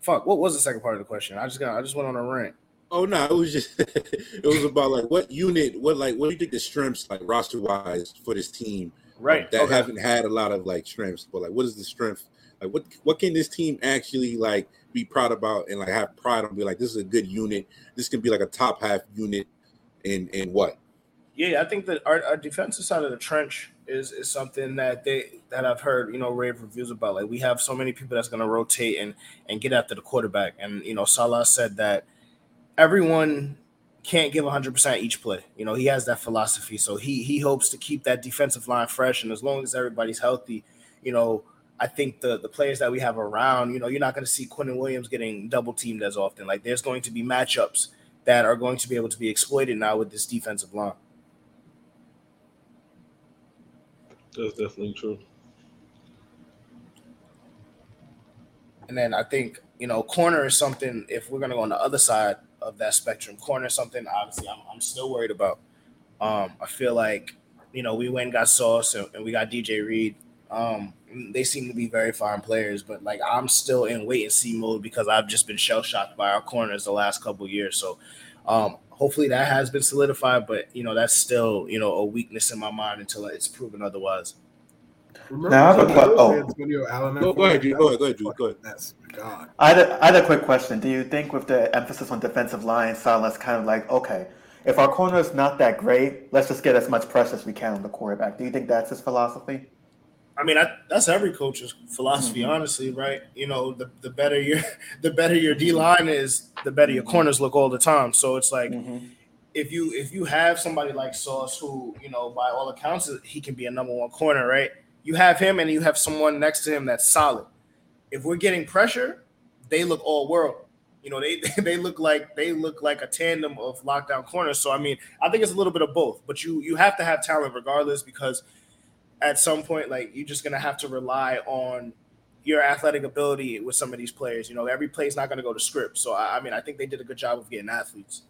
fuck, what was the second part of the question? I just got I just went on a rant. Oh no, it was just it was about like what unit, what like what do you think the strengths like roster wise for this team, right? Um, that okay. haven't had a lot of like strengths, but like what is the strength? Like what what can this team actually like be proud about and like have pride on? Be like this is a good unit. This can be like a top half unit, in in what? Yeah, I think that our, our defensive side of the trench is is something that they that I've heard you know rave reviews about. Like we have so many people that's going to rotate and and get after the quarterback, and you know Salah said that everyone can't give 100% each play. You know, he has that philosophy. So he he hopes to keep that defensive line fresh and as long as everybody's healthy, you know, I think the the players that we have around, you know, you're not going to see Quinnen Williams getting double teamed as often. Like there's going to be matchups that are going to be able to be exploited now with this defensive line. That's definitely true. And then I think, you know, corner is something if we're going to go on the other side, of that spectrum. Corner something obviously I'm, I'm still worried about. Um, I feel like you know we went got Sauce and, and we got DJ Reed. Um, they seem to be very fine players, but like I'm still in wait and see mode because I've just been shell shocked by our corners the last couple years. So um, hopefully that has been solidified, but you know that's still you know a weakness in my mind until it's proven otherwise. Remember now, I have a question. Oh. Go, go ahead, Drew. Go ahead, go ahead, Drew. Go ahead. That's God. I had, a, I had a quick question. Do you think with the emphasis on defensive line, Salah's kind of like, okay, if our corner is not that great, let's just get as much pressure as we can on the quarterback. Do you think that's his philosophy? I mean, I, that's every coach's philosophy, mm-hmm. honestly, right? You know, the, the better your the better your D line is, the better your corners look all the time. So it's like mm-hmm. if you if you have somebody like Sauce, who you know by all accounts he can be a number one corner, right? You have him, and you have someone next to him that's solid if we're getting pressure, they look all world. You know, they they look like they look like a tandem of lockdown corners. So I mean, I think it's a little bit of both. But you you have to have talent regardless because at some point, like you're just gonna have to rely on your athletic ability with some of these players. You know, every play is not to go to script. So I, I, mean, I think they did a good job of getting athletes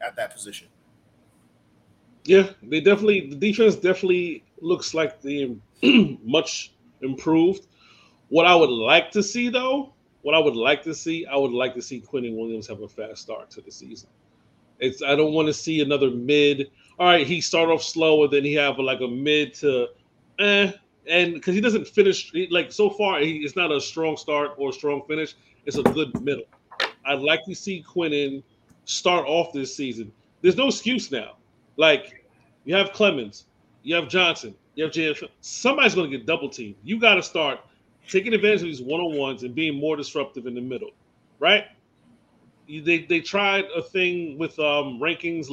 at that position. Yeah, they definitely the defense definitely looks like the much improved. What I would like to see, though, what I would like to see, I would like to see Quinnen Williams have a fast start to the season. It's I don't want to see another mid. All right, he start off slow and then he have like a mid to, eh, and because he doesn't finish like so far, he, it's not a strong start or a strong finish. It's a good middle. I'd like to see Quinnen start off this season. There's no excuse now. Like you have Clemons, you have Johnson, you JF. Somebody's going to get double teamed. You got to start taking advantage of these one on ones and being more disruptive in the middle, right? They, they tried a thing with um, rankings,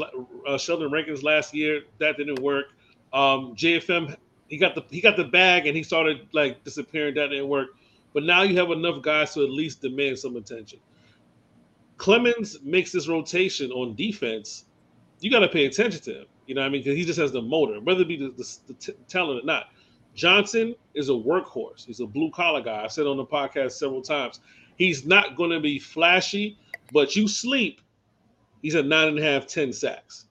uh, Sheldon Rankins last year. That didn't work. Um, JFM, he got the he got the bag and he started like disappearing. That didn't work. But now you have enough guys to at least demand some attention. Clemons makes this rotation on defense. You got to pay attention to him. You know what I mean? Because he just has the motor, whether it be the, the, the t- talent or not. Johnson is a workhorse. He's a blue collar guy. I said on the podcast several times. He's not going to be flashy, but you sleep. He's a nine and a half, 10 sacks.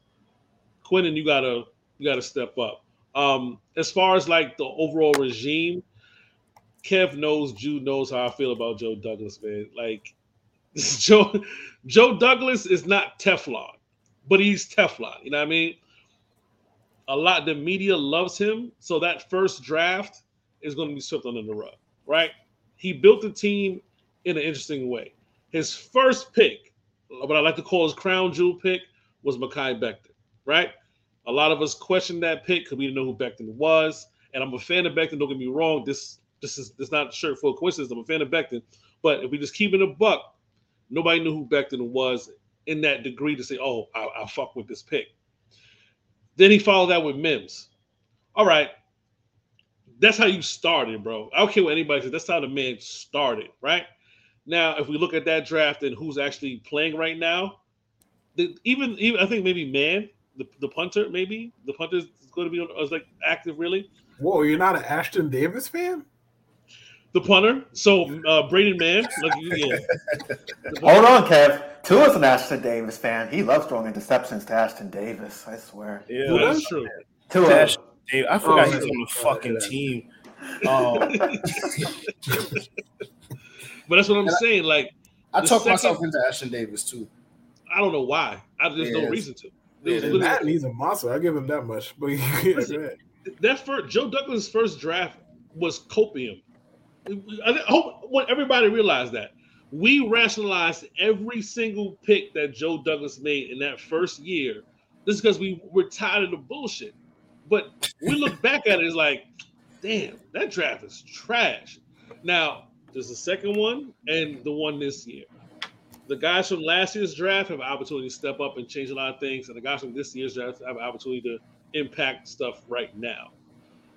Quinnen, you gotta you gotta step up. Um, as far as like the overall regime, Kev knows, Jude knows how I feel about Joe Douglas, man. Like Joe Joe Douglas is not Teflon, but he's Teflon. You know what I mean? A lot the media loves him, so that first draft is going to be swept under the rug, right? He built the team in an interesting way. His first pick what I like to call his crown jewel pick was Mekhi Becton, right? A lot of us questioned that pick because we didn't know who Becton was. And I'm a fan of Becton. Don't get me wrong. This this is this not shirt full of coincidence. I'm a fan of Becton. But if we just keep it a buck, nobody knew who Becton was in that degree to say, oh, I, I fuck with this pick. Then he followed that with Mims. All right. That's how you started, bro. I don't care what anybody says. That's how the man started, right? Now, if we look at that draft and who's actually playing right now, the, even even I think maybe man, the, the punter, maybe the punter is going to be like active really. Whoa, you're not an Ashtyn Davis fan? The punter. So uh Braden Mann, like yeah. Hold on, Kev. Tua's an Ashtyn Davis fan. He loves throwing interceptions to Ashtyn Davis. I swear. Yeah, Well, that's true. Tua. Dash- Dave, I forgot Oh, he's on the yeah. fucking team. Um, But that's what I'm And saying. Like, I The talked second- myself into Ashtyn Davis too. I don't know why. I, there's no reason to. Yeah, There's he's a monster. I give him that much. But yeah, go ahead. that first Joe Douglas' first draft was copium. I hope when everybody realized that we rationalized every single pick that Joe Douglas made in that first year. This is because we were tired of the bullshit. But we look back at it as like, damn, that draft is trash. Now there's the second one and the one this year. The guys from last year's draft have an opportunity to step up and change a lot of things, and the guys from this year's draft have an opportunity to impact stuff right now.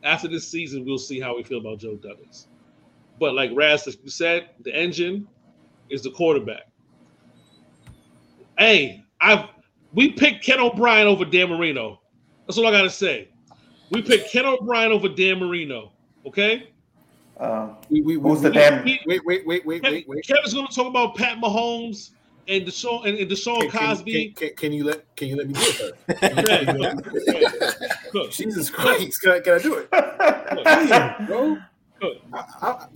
After this season, we'll see how we feel about Joe Douglas. But like Raz you said, the engine is the quarterback. Hey, I've we picked Ken O'Brien over Dan Marino. That's all I gotta say. We picked Ken O'Brien over Dan Marino. Okay, Uh, We, we, we, who's the we- damn? Wait, wait, wait, wait, wait, Kev- wait. Kevin's gonna talk about Pat Mahomes and Deshaun and, and Deshaun Can, can, Cosby. can, can you let can you let me do it? Can you- let me do it? Look, Jesus Christ, can I, can I do it? Damn, bro. Look, I, I,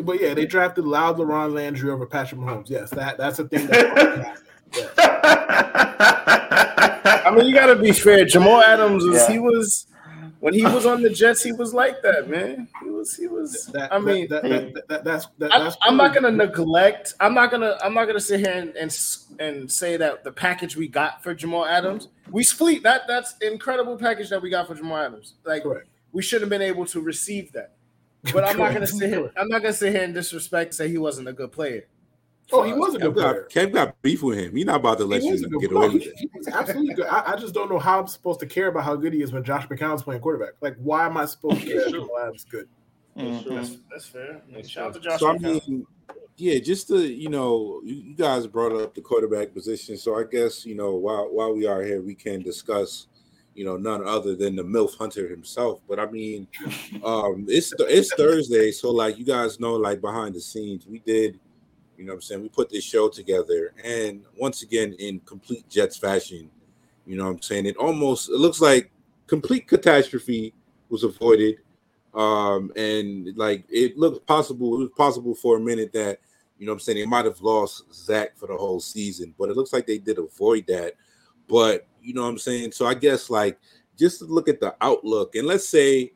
but yeah, they drafted Loud LeRon Landry over Patrick Mahomes. Yes, that that's a thing. That, I mean, you got to be fair. Jamal Adams was Yeah. he was when he was on the Jets, he was like that, man. He was he was. that, I mean, that, that, that, that, that's that, I, that's I'm not gonna neglect. I'm not gonna. I'm not gonna sit here and, and and say that the package we got for Jamal Adams, we split that. That's incredible package that we got for Jamal Adams. Like Correct. we should have been able to receive that. But I'm not gonna Correct. sit here. I'm not gonna sit here and disrespect and say he wasn't a good player. Oh, he was a good player. Kev got beef with him. He's not about to let He you was a good get player. away with it. he was absolutely good. I, I just don't know how I'm supposed to care about how good he is when Josh McCown's playing quarterback. Like, why am I supposed to care if Sure. Jamal Adams is good? Mhm. That's, that's fair. That's Shout out to. Josh. So I McCown. mean, yeah, just to you know, you, you guys brought up the quarterback position, so I guess you know while while we are here, we can discuss, you know, none other than the MILF Hunter himself. But I mean, um, it's it's Thursday, so like you guys know, like behind the scenes, we did, you know, what I'm saying we put this show together, and once again in complete Jets fashion, you know, what I'm saying it almost it looks like complete catastrophe was avoided um and like it looked possible it was possible for a minute that you know what i'm saying they might have lost zach for the whole season but it looks like they did avoid that but you know what i'm saying so i guess like just to look at the outlook and let's say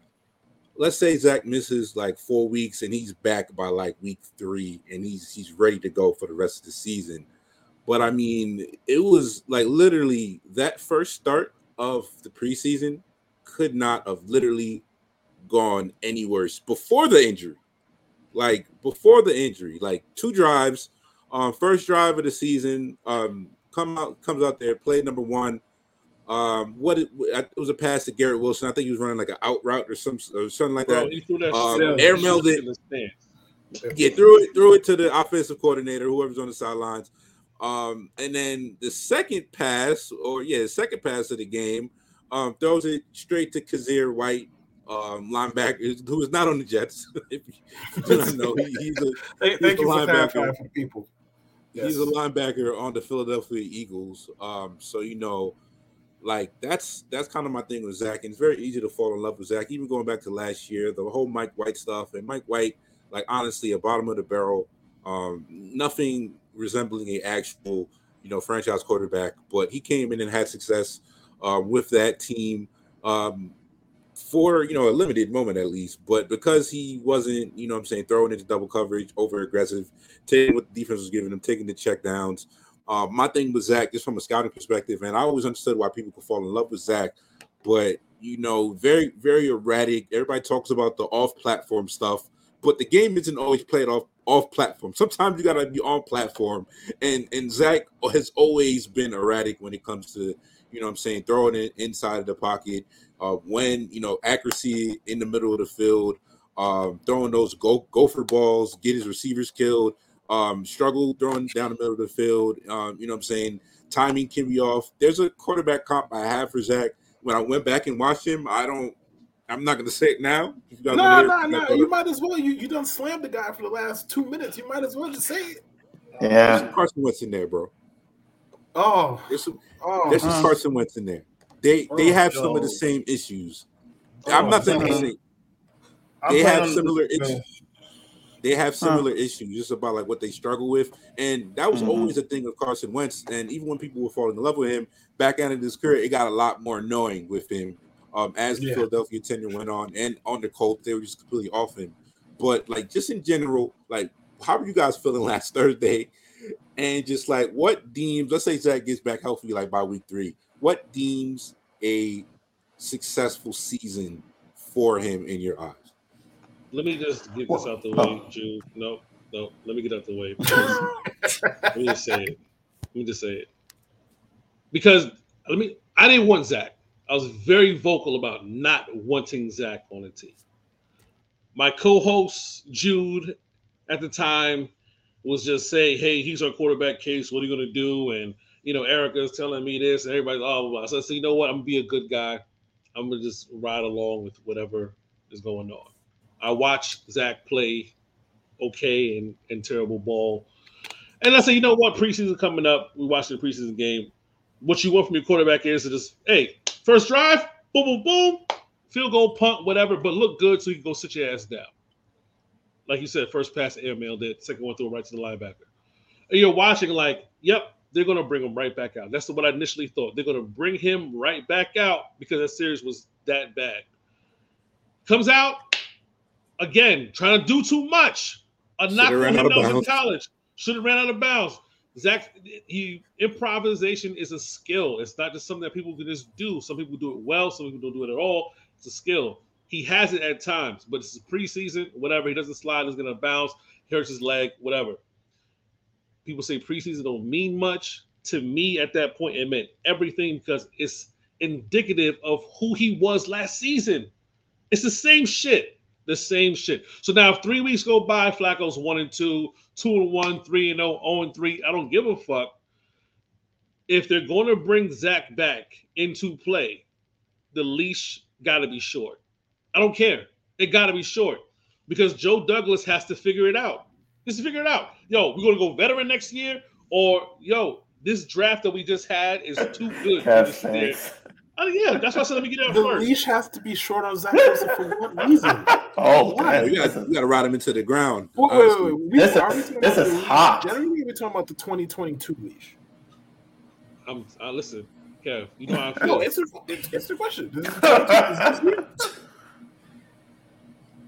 let's say zach misses like four weeks and he's back by like week three and he's he's ready to go for the rest of the season but i mean it was like literally that first start of the preseason could not have literally gone any worse before the injury. Like before the injury, like two drives, um, first drive of the season, um, come out comes out there, play number one. Um, what it, it was a pass to Garrett Wilson. I think he was running like an out route or some or something like bro, that. he threw that Um, air mailed in the. Yeah, threw it, threw it to the offensive coordinator, whoever's on the sidelines. Um, and then the second pass, or yeah, the second pass of the game, um, throws it straight to Kyzir White, um, linebacker, who is not on the Jets. if you do not know, he, he's a Thank, He's thank the you linebacker. clarifying for the people. he's a linebacker on the Philadelphia Eagles. Um, so you know, like that's that's kind of my thing with Zach, and it's very easy to fall in love with Zach. Even going back to last year, the whole Mike White stuff, and Mike White, like honestly, a bottom of the barrel, um, nothing resembling a actual you know franchise quarterback, but he came in and had success uh, with that team. Um, for you know a limited moment at least, but because he wasn't, you know, I'm saying throwing into double coverage, over aggressive, taking what the defense was giving him, taking the check downs, Uh, my thing with Zach, just from a scouting perspective, and I always understood why people could fall in love with Zach, but you know, very, very erratic. Everybody talks about the off-platform stuff, but the game isn't always played off off platform. Sometimes you gotta be on platform, and and Zach has always been erratic when it comes to you know I'm saying throwing it inside of the pocket. Uh, when you know accuracy in the middle of the field, um, throwing those go gopher balls, get his receivers killed. Um, struggle throwing down the middle of the field. Um, you know what I'm saying? Timing can be off. There's a quarterback comp I have for Zach. When I went back and watched him, I don't I'm not going to say it now. No, no, no. You might as well. You you don't slam the guy for the last two minutes. You might as well just say it. Yeah. There's Carson Wentz in there, bro. Oh, there's some, oh, there's some Carson Wentz in there. They they oh, have some of the same issues. Oh, I'm not saying they, they have similar issues. They have similar huh. issues just about like what they struggle with, and that was mm-hmm. always a thing with Carson Wentz. And even when people were falling in love with him back end of his career, it got a lot more annoying with him um, as the yeah. Philadelphia tenure went on and on the Colts, they were just completely off him. But like just in general, like how are you guys feeling last Thursday? And just like what deems, let's say Zach gets back healthy like by week three, what deems a successful season for him in your eyes? Let me just get this out the oh. way, Jude. No, no, let me get out the way. let me just say it. Let me just say it. Because let me I didn't want Zach. I was very vocal about not wanting Zach on the team. My co-host Jude at the time was just saying, "Hey, he's our quarterback case. What are you going to do?" And you know, Erica's telling me this, and everybody's oh, all blah, blah. So I said, "You know what? I'm gonna be a good guy. I'm gonna just ride along with whatever is going on." I watched Zach play okay and, and terrible ball. And I said, you know what? Preseason coming up. We watched the preseason game. What you want from your quarterback is to just, hey, First drive, boom, boom, boom, field goal, punt, whatever, but look good so you can go sit your ass down. Like you said, first pass airmailed it, second one threw right to the linebacker. And you're watching like, yep, they're going to bring him right back out. That's what I initially thought. They're going to bring him right back out because that series was that bad. Comes out again, trying to do too much. A knock on him that was in college. Should have ran out of bounds. Zach, he improvisation is a skill. It's not just something that people can just do. Some people do it well, some people don't do it at all. It's a skill. He has it at times, but it's preseason, whatever. He doesn't slide, he's gonna bounce, hurts his leg, whatever. People say preseason don't mean much. To me, at that point, it meant everything because it's indicative of who he was last season. It's the same shit the same shit. So now if three weeks go by, Flacco's one and two, two and one, three and oh, oh and three. I don't give a fuck. If they're going to bring Zach back into play, the leash got to be short. I don't care. It got to be short because Joe Douglas has to figure it out. Just figure it out. Yo, we're going to go veteran next year, or yo, this draft that we just had is too good. Oh yeah, that's why I said let me get out the first. leash has to be short on Zach Wilson for what reason? oh, why? You got to ride him into the ground. Wait, wait, wait, wait. This, is, this is hot. Generally, we're talking about the 2022 leash. I'm. Uh, listen, Kev. You know how I feel. no, answer, answer the question.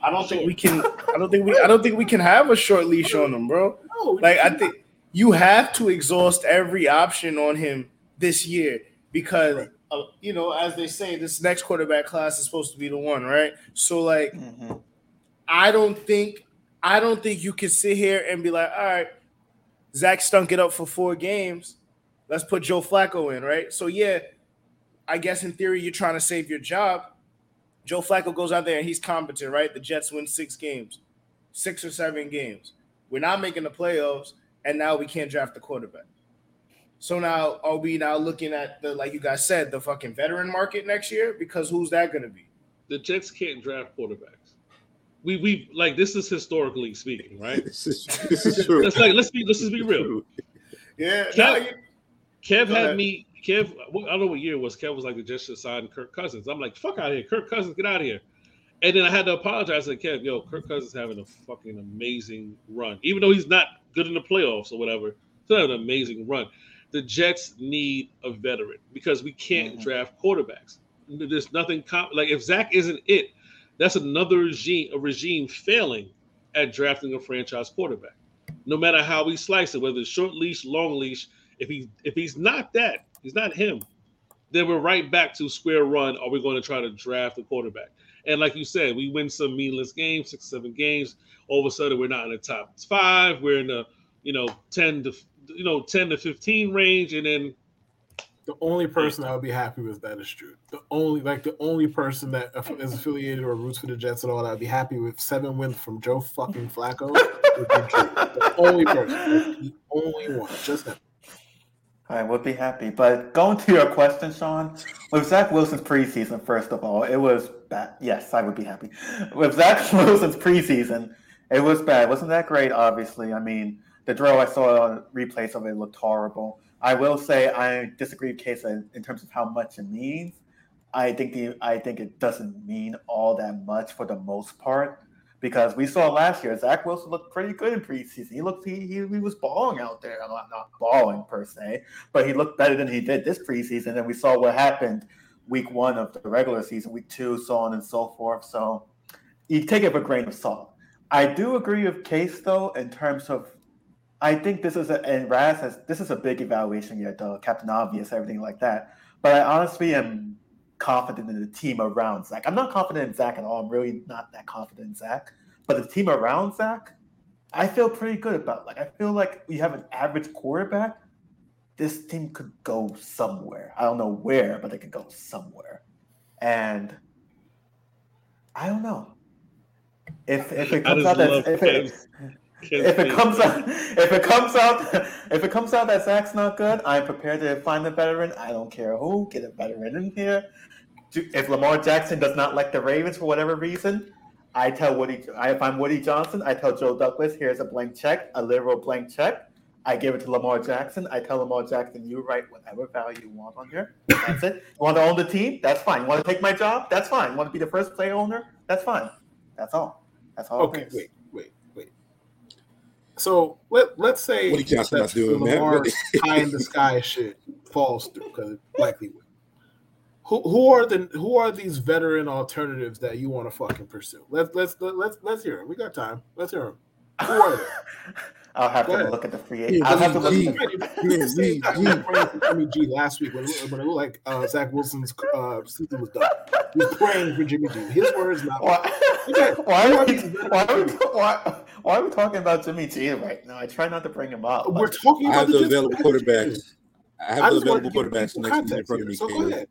I don't think we can. I don't think we. I don't think we can have a short leash on him, bro. No, like I think you have to exhaust every option on him this year because uh, you know, as they say, this next quarterback class is supposed to be the one, right? So like, mm-hmm. I don't think I don't think you can sit here and be like, all right, Zach stunk it up for four games. Let's put Joe Flacco in, right? So yeah, I guess in theory you're trying to save your job. Joe Flacco goes out there and he's competent, right? The Jets win six games, six or seven games. We're not making the playoffs, and now we can't draft the quarterback. So now are we now looking at the like you guys said the fucking veteran market next year? Because who's that going to be? The Jets can't draft quarterbacks. We we like this is historically speaking, right? this is this is true. Let's like let's be let's just be real. Yeah. Kev, no, you, Kev had me. Kev, I don't know what year it was. Kev was like the Jets should sign Kirk Cousins. I'm like, fuck out of here, Kirk Cousins, get out of here. And then I had to apologize to Kev. Yo, Kirk Cousins having a fucking amazing run, even though he's not good in the playoffs or whatever. He's having an amazing run the Jets need a veteran because we can't mm-hmm. draft quarterbacks. There's nothing com- like if Zach isn't it, that's another regime a regime failing at drafting a franchise quarterback. No matter how we slice it, whether it's short leash, long leash, If he if he's not that, he's not him. Then we're right back to square one. Are we going to try to draft a quarterback? And like you said, we win some meaningless games, six, seven games. All of a sudden, we're not in the top five. We're in the you know ten to you know ten to fifteen range, and then The only person I would be happy with that is Drew. The only like the only person that is affiliated or roots for the Jets at all that I'd be happy with seven wins from Joe fucking Flacco would be Drew. The only person. The only one. Just him. I would be happy. But going to your question, Sean, with Zach Wilson's preseason, first of all, it was bad. Yes, I would be happy. With Zach Wilson's preseason, it was bad. It wasn't that great, obviously. I mean, the drill I saw on replays of it looked horrible. I will say I disagree with Case in terms of how much it means. I think the I think it doesn't mean all that much for the most part because we saw last year Zach Wilson looked pretty good in preseason. He looked he, he, he was balling out there. Not, not balling per se, but he looked better than he did this preseason. And we saw what happened week one of the regular season, week two, so on and so forth. So you take it with a grain of salt. I do agree with Case though in terms of I think this is a and Raz has this is a big evaluation year, though Captain Obvious, everything like that. But I honestly am confident in the team around Zach. I'm not confident in Zach at all. I'm really not that confident in Zach. But the team around Zach, I feel pretty good about. Like I feel like we have an average quarterback. This team could go somewhere. I don't know where, but they could go somewhere. And I don't know. If if it comes out that if it, if it comes out if it comes out if it comes out that Zach's not good, I'm prepared to find a veteran. I don't care who, get a veteran in here. If Lamar Jackson does not like the Ravens for whatever reason, I tell Woody if I'm Woody Johnson, I tell Joe Douglas, here's a blank check, a literal blank check. I give it to Lamar Jackson. I tell Lamar Jackson, you write whatever value you want on here. That's it. You want to own the team? That's fine. You want to take my job? That's fine. You want to be the first player owner? That's fine. That's all. That's all. Okay, wait. So let let's say Woody Johnson that not doing, the man. Lamar high in the sky shit falls through because it likely would. Who who are the who are these veteran alternatives that you want to fucking pursue? Let's let's let's let's hear them. We got time. Let's hear them. Who are they? I'll have Go to ahead. look at the free Yeah, agent. I'll have to look G. at the You Yeah, G, G. was praying for Jimmy G last week when it, looked- when it looked like uh, Zach Wilson's uh, season was done. He was praying for Jimmy G. His words, not mine. Why, Okay. why, are we, why, why, why are we talking about Jimmy G right now? I try not to bring him up. We're but- talking I about have the Jets available package. quarterbacks. I have I the just wanted available quarterbacks next season in front of me. So go ahead.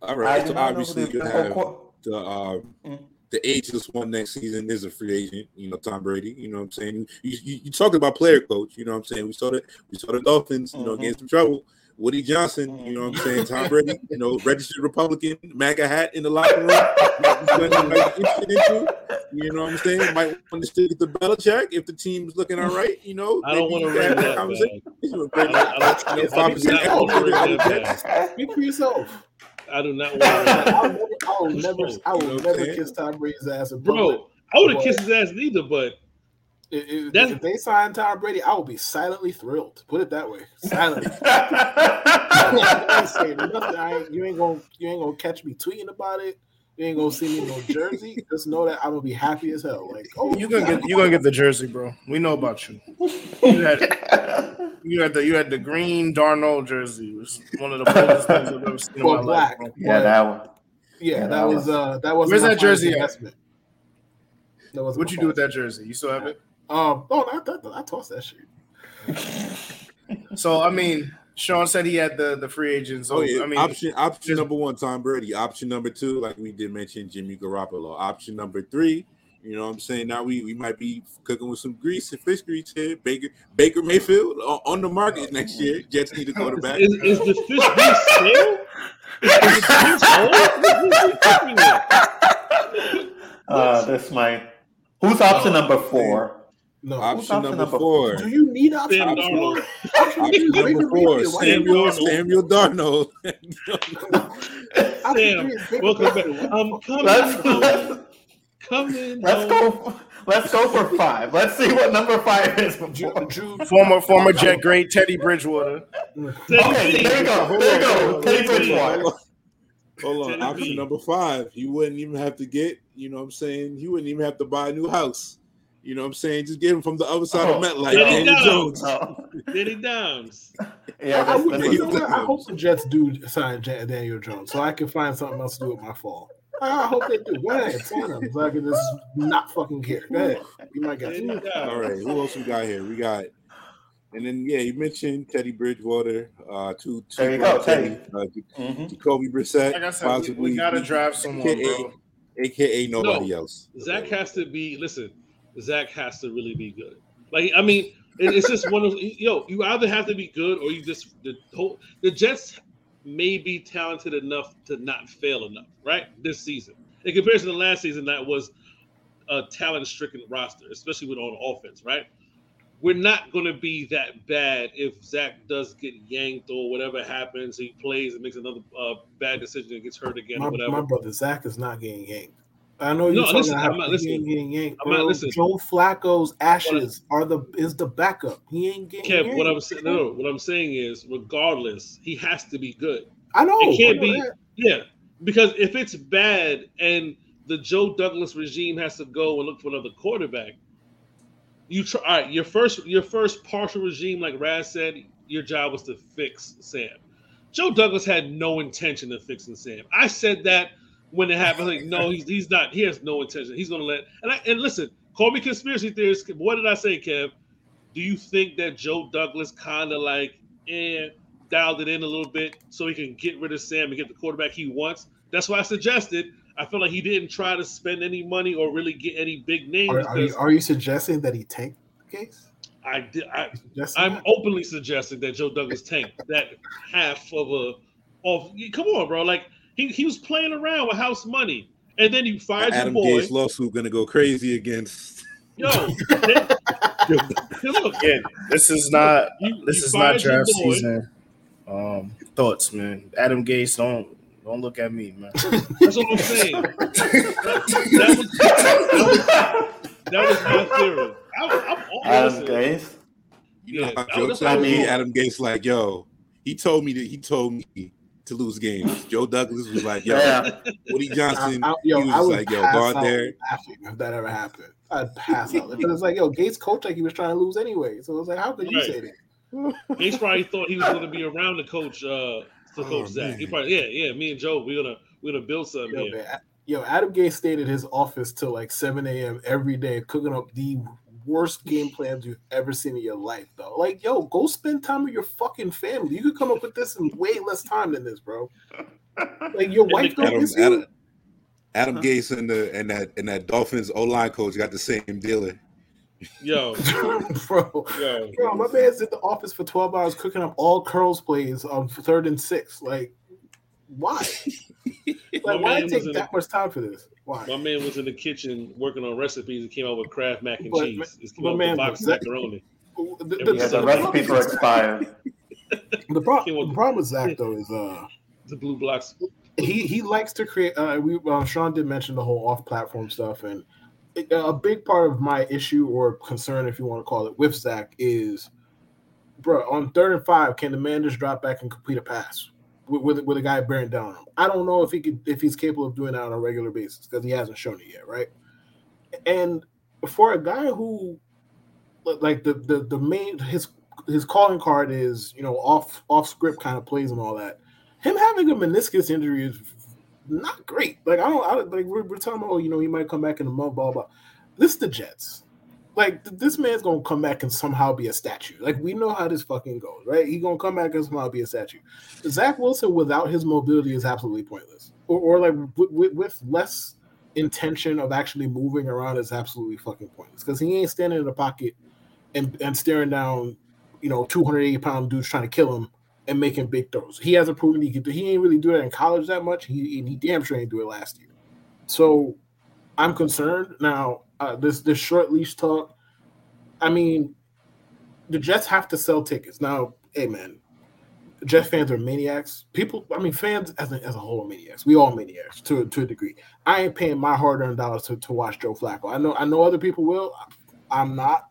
All I right, do so not know who obviously you the have whole- the uh, Mm. the ageless one next season is a free agent. You know, Tom Brady. You know what I'm saying? You you, you talking about player coach? You know what I'm saying? We saw the we saw the Dolphins. You know, Mhm. getting some trouble. Woody Johnson. You know what I'm saying? Tom Brady. You know, registered Republican, MAGA hat in the locker room. Might be something you might be interested into. You know what I'm saying? Might want to stick with the Belichick if the team's looking all right. You know, I don't want to you have that conversation. bad. This is a I great- I, I, I, I don't want to ring that. Speak for yourself. I do not want to ring that I'll never, I'll never, I will never kiss Tom Brady's ass. Bro, I would have kissed his ass neither, but If, if- they sign Tom Brady, I will be silently thrilled. Put it that way, silently. I ain't saying nothing. I ain't, you ain't gonna, you ain't gonna catch me tweeting about it. You ain't gonna see me in no jersey. Just know that I'm gonna be happy as hell. Like, oh, You gonna get you gonna get the jersey, bro. We know about you. You had you had the you had the green Darnold jersey. It was one of the boldest things I've ever seen in my black. life. Bro. yeah, that one. yeah, Yeah, that that was was- uh, that was Where's that jersey at? Investment. That wasn't What'd you do with that jersey? You still have it? Um, no, not that. I tossed that shit. So I mean, Sean said he had the the free agents. So Oh yeah, I mean, option option number one, Tom Brady. Option number two, like we did mention, Jimmy Garoppolo. Option number three, you know what I'm saying? Now we, we might be cooking with some grease and fish grease here. Baker Baker Mayfield on, on the market next year. Jets need a quarterback. is, is the fish grease stale? Is the fish old? What are you cooking with? Uh, this might. Who's option Oh, number four? No, Option option number number four. do you need option? Sam number four? Option Option three is number Baker four, Mayfield. Samuel Samuel Darnold. Option Sam, three is Baker welcome back. Mayfield. I'm coming Let's home. let's, Coming let's um, go. Let's go for five. Let's see what number five is. Drew, Before. Drew, former former Jet great Teddy Bridgewater. Okay, there you go. There you go. Teddy Bridgewater. Hold on. Option number five. You wouldn't even have to get, you know what I'm saying? You wouldn't even have to buy a new house. You know what I'm saying? Just get him from the other side Oh, of MetLife, Danny Daniel Jones. Jones. Oh, Danny Downs. yeah, I, that's, would- that's you know? I hope the Jets do sign Daniel Jones so I can find something else to do with my fall. I hope they do. Go ahead, sign him so I can just not fucking care. Go ahead, be my guest. Danny Downs. All right, who else we got here? We got, and then yeah, you mentioned Teddy Bridgewater, uh, two, two There you go, Teddy. uh, Mhm. Jacoby Brissett, Like I said, we, possibly, we gotta draft someone, bro. aka nobody else. Zach has to be. Listen, Zach has to really be good. Like I mean, it's just one of yo. You either have to be good or you just the whole the Jets may be talented enough to not fail enough, right? This season, in comparison to last season, that was a talent-stricken roster, especially with on offense, right? We're not going to be that bad if Zach does get yanked or whatever happens. He plays and makes another uh, bad decision and gets hurt again My, or whatever. my brother Zach is not getting yanked. I know you're No, talking listen, about I'm not he listening. ain't yanked. I'm not listening. Joe Flacco's ashes are the is the backup. He ain't getting Kev, what I'm saying, no, what I'm saying is, regardless, he has to be good. I know. it can't know be- that. Yeah, because if it's bad and the Joe Douglas regime has to go and look for another quarterback, you try. All right, your first, your first partial regime, like Raz said, your job was to fix Sam. Joe Douglas had no intention of fixing Sam. I said that when it happened. Like, no, he's he's not. He has no intention. He's gonna let. And I, and listen, call me conspiracy theorist. What did I say, Kev? Do you think that Joe Douglas kind of like eh, dialed it in a little bit so he can get rid of Sam and get the quarterback he wants? That's why I suggested. I feel like he didn't try to spend any money or really get any big names. Are, are you, are you suggesting that he tanked the case? I did. I, I'm that? openly suggesting that Joe Douglas tanked that half of a. Of come on, bro. Like he, he was playing around with house money, and then you fired Adam your boy. Gase lawsuit gonna go crazy against. Yo, then- look, Again, this is not you, this you is not draft season. Um, thoughts, man. Adam Gase, don't don't look at me, man. That's what I'm saying. that, was, that, was, that was my theory. I, I'm all Adam listen, Gase. You know Yeah, how that- jokes that's I what mean, I mean. Adam Gase like, yo, he told me that he told me to lose games. Joe Douglas was like, yo, Yeah. Woody Johnson, I, I, yo, he was I would like, yo, pass go out out there. laughing if that ever happened. I'd pass out. Because it's like, yo, Gase coach like he was trying to lose anyway. So it was like, how could you Right. say that? Gase probably thought he was going to be around to coach uh, to Oh, coach Zach. He probably yeah yeah. Me and Joe we're gonna we're gonna build something Yo, here. man, yo, Adam Gase stayed in his office till like 7 a.m. every day, cooking up the worst game plans you've ever seen in your life, though. Like, yo, go spend time with your fucking family. You could come up with this in way less time than this, bro. Like, your wife don't Adam, miss you. Adam, Adam Huh? Gase and the and that and that Dolphins O line coach got the same dealer. Yo bro. yo. Bro, my man's in the office for 12 hours cooking up all curls plays on third and six. Like, why? My Like, why man take was in that much time for this? Why? My man was in the kitchen working on recipes and came out with Kraft mac and But- cheese. He's but came out man, with box Zach- macaroni. The, Yeah, the- Yeah, the So- recipes are expired. the, pro- the problem with Zach though is uh The blue blocks. he he likes to create. Uh, we uh, Sean did mention the whole off-platform stuff, and it, a big part of my issue or concern, if you want to call it, with Zach is, bro, on third and five, can the man just drop back and complete a pass with with, a guy bearing down on him? I don't know if he could if he's capable of doing that on a regular basis because he hasn't shown it yet, right? And for a guy who, like the the the main his his calling card is you know off off script kind of plays and all that him having a meniscus injury is not great. Like I don't, I like we're, we're talking about, oh, you know, he might come back in a month, blah blah. This is the Jets. Like th- this man's gonna come back and somehow be a statue. Like we know how this fucking goes, right? He gonna come back and somehow be a statue. Zach Wilson without his mobility is absolutely pointless, or, or like with, with, with less intention of actually moving around is absolutely fucking pointless because he ain't standing in the pocket and and staring down, you know, two hundred eighty pound dudes trying to kill him and making big throws. He hasn't proven he do. He ain't really do that in college that much. He he damn sure ain't do it last year. So I'm concerned now. Uh, this this short leash talk. I mean, the Jets have to sell tickets now. Hey man, Jet fans are maniacs. People, I mean, fans as a, as a whole are maniacs. We all maniacs to to a degree. I ain't paying my hard earned dollars to, to watch Joe Flacco. I know I know other people will. I'm not.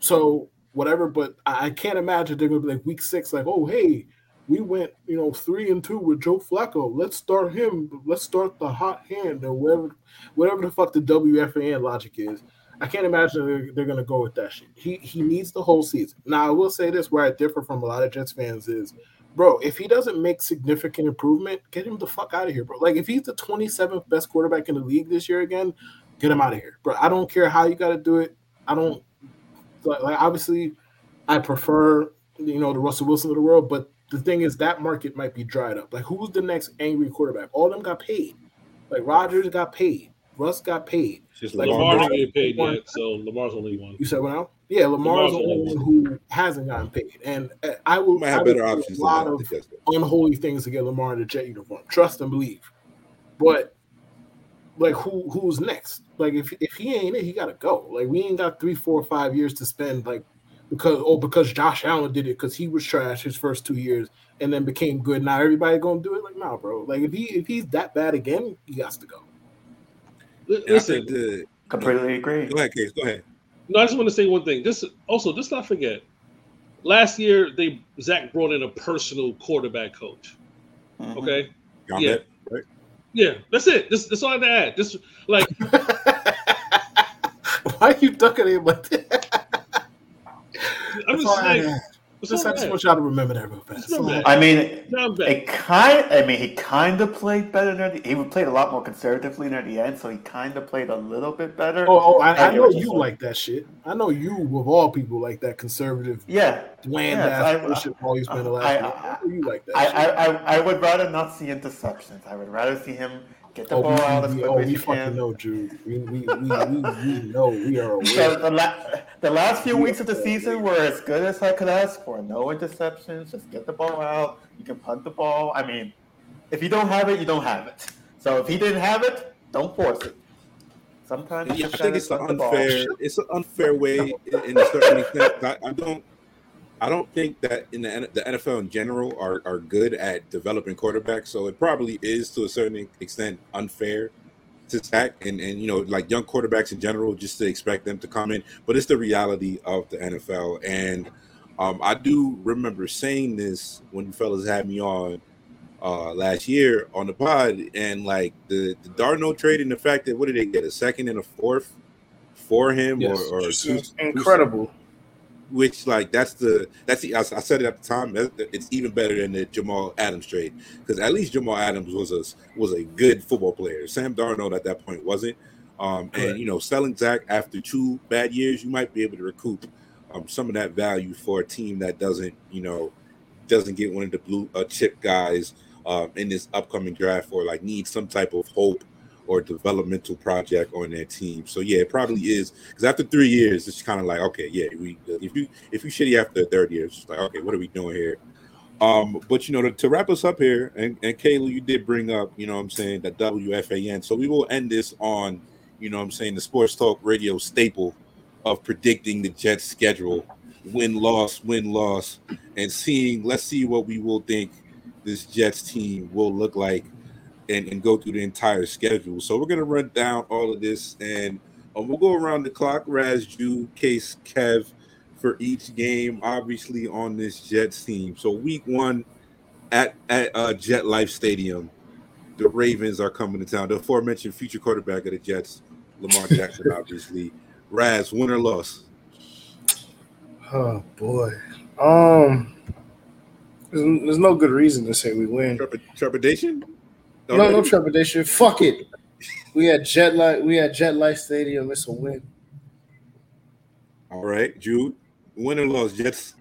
So whatever, but I can't imagine they're gonna be like week six, like, oh hey, we went, you know, three and two with Joe Flacco. Let's start him. Let's start the hot hand or whatever, whatever the fuck the WFAN logic is. I can't imagine they're, they're going to go with that shit. He he needs the whole season. Now I will say this: where I differ from a lot of Jets fans is, bro, if he doesn't make significant improvement, get him the fuck out of here, bro. Like if he's the 27th best quarterback in the league this year again, get him out of here, bro. I don't care how you got to do it. I don't like, like obviously, I prefer you know the Russell Wilson of the world, but the thing is that market might be dried up. Like who's the next angry quarterback? All of them got paid. Like Rodgers got paid. Russ got paid. Just like Lamar, Lamar didn't get paid yet, so Lamar's only one. You said what now? Yeah, Lamar's, Lamar's the only one who hasn't gotten paid, and uh, I will might have I better options. A lot of unholy things to get Lamar in the jet uniform. Trust and believe, but like who who's next? Like if if he ain't it, he gotta go. Like we ain't got three, four, five years to spend like because oh because Josh Allen did it because he was trash his first two years and then became good. Now everybody gonna do it. Like nah, bro. Like if he if he's that bad again, he has to go. Listen, the, completely agree. Go ahead, Case. Go ahead. No, I just want to say one thing. Just also, just not forget. Last year, they Zach brought in a personal quarterback coach. Mm-hmm. Okay. Got yeah. right? Yeah, that's it. This that's all I have to add. Just like why are you ducking him like that? I'm just saying. Just, I just want y'all to remember that real fast. I mean, it kind. I mean, he kind of played better near the. He played a lot more conservatively near the end, so he kind of played a little bit better. Oh, oh I, I know you like that shit. I know you, of all people, like that conservative, yeah, bland yes, ass bullshit. All you spent the last. I, I, I, you like that. I, I, I, I would rather not see interceptions. I would rather see him Get the oh, ball we, out as quick oh, as you can. know, Jude. We, we, we, we, we know. We are aware. So the, la- the last few weeks of the season were as good as I could ask for. No interceptions. Just get the ball out. You can punt the ball. I mean, if you don't have it, you don't have it. So if he didn't have it, don't force it. Sometimes yeah, I think it's an unfair. It's an unfair way in, in a certain extent. I, I don't. I don't think that in the, the NFL in general are, are good at developing quarterbacks. So it probably is to a certain extent unfair to Zach and, and you know like young quarterbacks in general just to expect them to come in. But it's the reality of the NFL. And um, I do remember saying this when you fellas had me on uh, last year on the pod, and like the the Darnold trade and the fact that what did they get a second and a fourth for him yes, or, or two, incredible. Two, which like that's the that's the I, I said it at the time. It's even better than the Jamal Adams trade because at least Jamal Adams was a was a good football player. Sam Darnold at that point wasn't. Um, and you know, selling Zach after two bad years, you might be able to recoup um, some of that value for a team that doesn't, you know, doesn't get one of the blue uh, chip guys um, in this upcoming draft or like needs some type of hope or developmental project on their team. So yeah, it probably is because after three years, it's kind of like okay, yeah, we if you if you shitty after the third year, it's just like okay, what are we doing here? Um, but you know, to, to wrap us up here, and, and Kayla, you did bring up, you know I'm saying, that WFAN. So we will end this on, you know I'm saying, the sports talk radio staple of predicting the Jets schedule, win loss, win loss, and seeing let's see what we will think this Jets team will look like and, and go through the entire schedule. So we're gonna run down all of this and um, we'll go around the clock. Raz, Ju, Case, Kev for each game, obviously on this Jets team. So week one at at uh, Jet Life Stadium, the Ravens are coming to town. The aforementioned future quarterback of the Jets, Lamar Jackson, obviously. Raz, win or loss? Oh boy. Um there's, there's no good reason to say we win. Trepidation? No, no, no trepidation. Fuck it. We had Jet Life. We had Jet Life Stadium. It's a win. All right, Jude. Win or loss, Jets.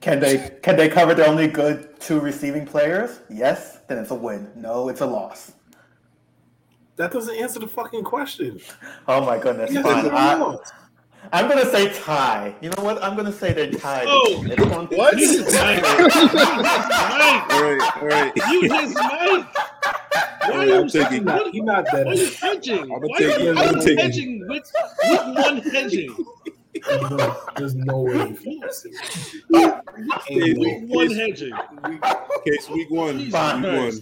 can they can they cover the only good two receiving players? Yes, then it's a win. No, it's a loss. That doesn't answer the fucking question. Oh my goodness! Fine. I, I'm gonna say tie. You know what? I'm gonna say they're tied. Oh, what? You just Mike. All right, all right. You just Mike. Why are you taking? What, he's not that. Why are you hedging? I'm Why are you I'm hedging with, with one hedging? There's no way. Week one hedging. Case week one. Week one.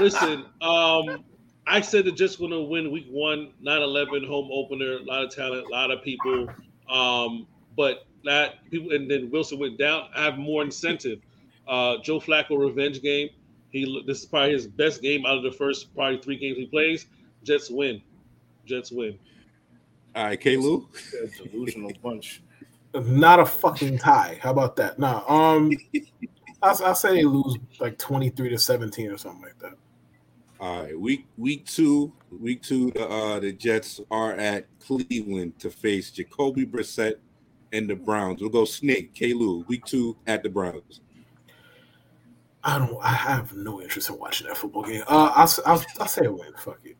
Listen, um, I said they're just going to win week one, 9 11 home opener, a lot of talent, a lot of people. Um, but that people, and then Wilson went down. I have more incentive. Uh, Joe Flacco revenge game. He this is probably his best game out of the first probably three games he plays. Jets win. Jets win. All right, K. Lou. Delusional bunch. Not a fucking tie. How about that? Nah. Um, I I say they lose like twenty three to seventeen or something like that. All right, week week two, week two. The uh, the Jets are at Cleveland to face Jacoby Brissett and the Browns. We'll go Snake K. Lou. Week two at the Browns. I don't. I have no interest in watching that football game. Uh, I'll I'll, I'll say a win. Fuck it.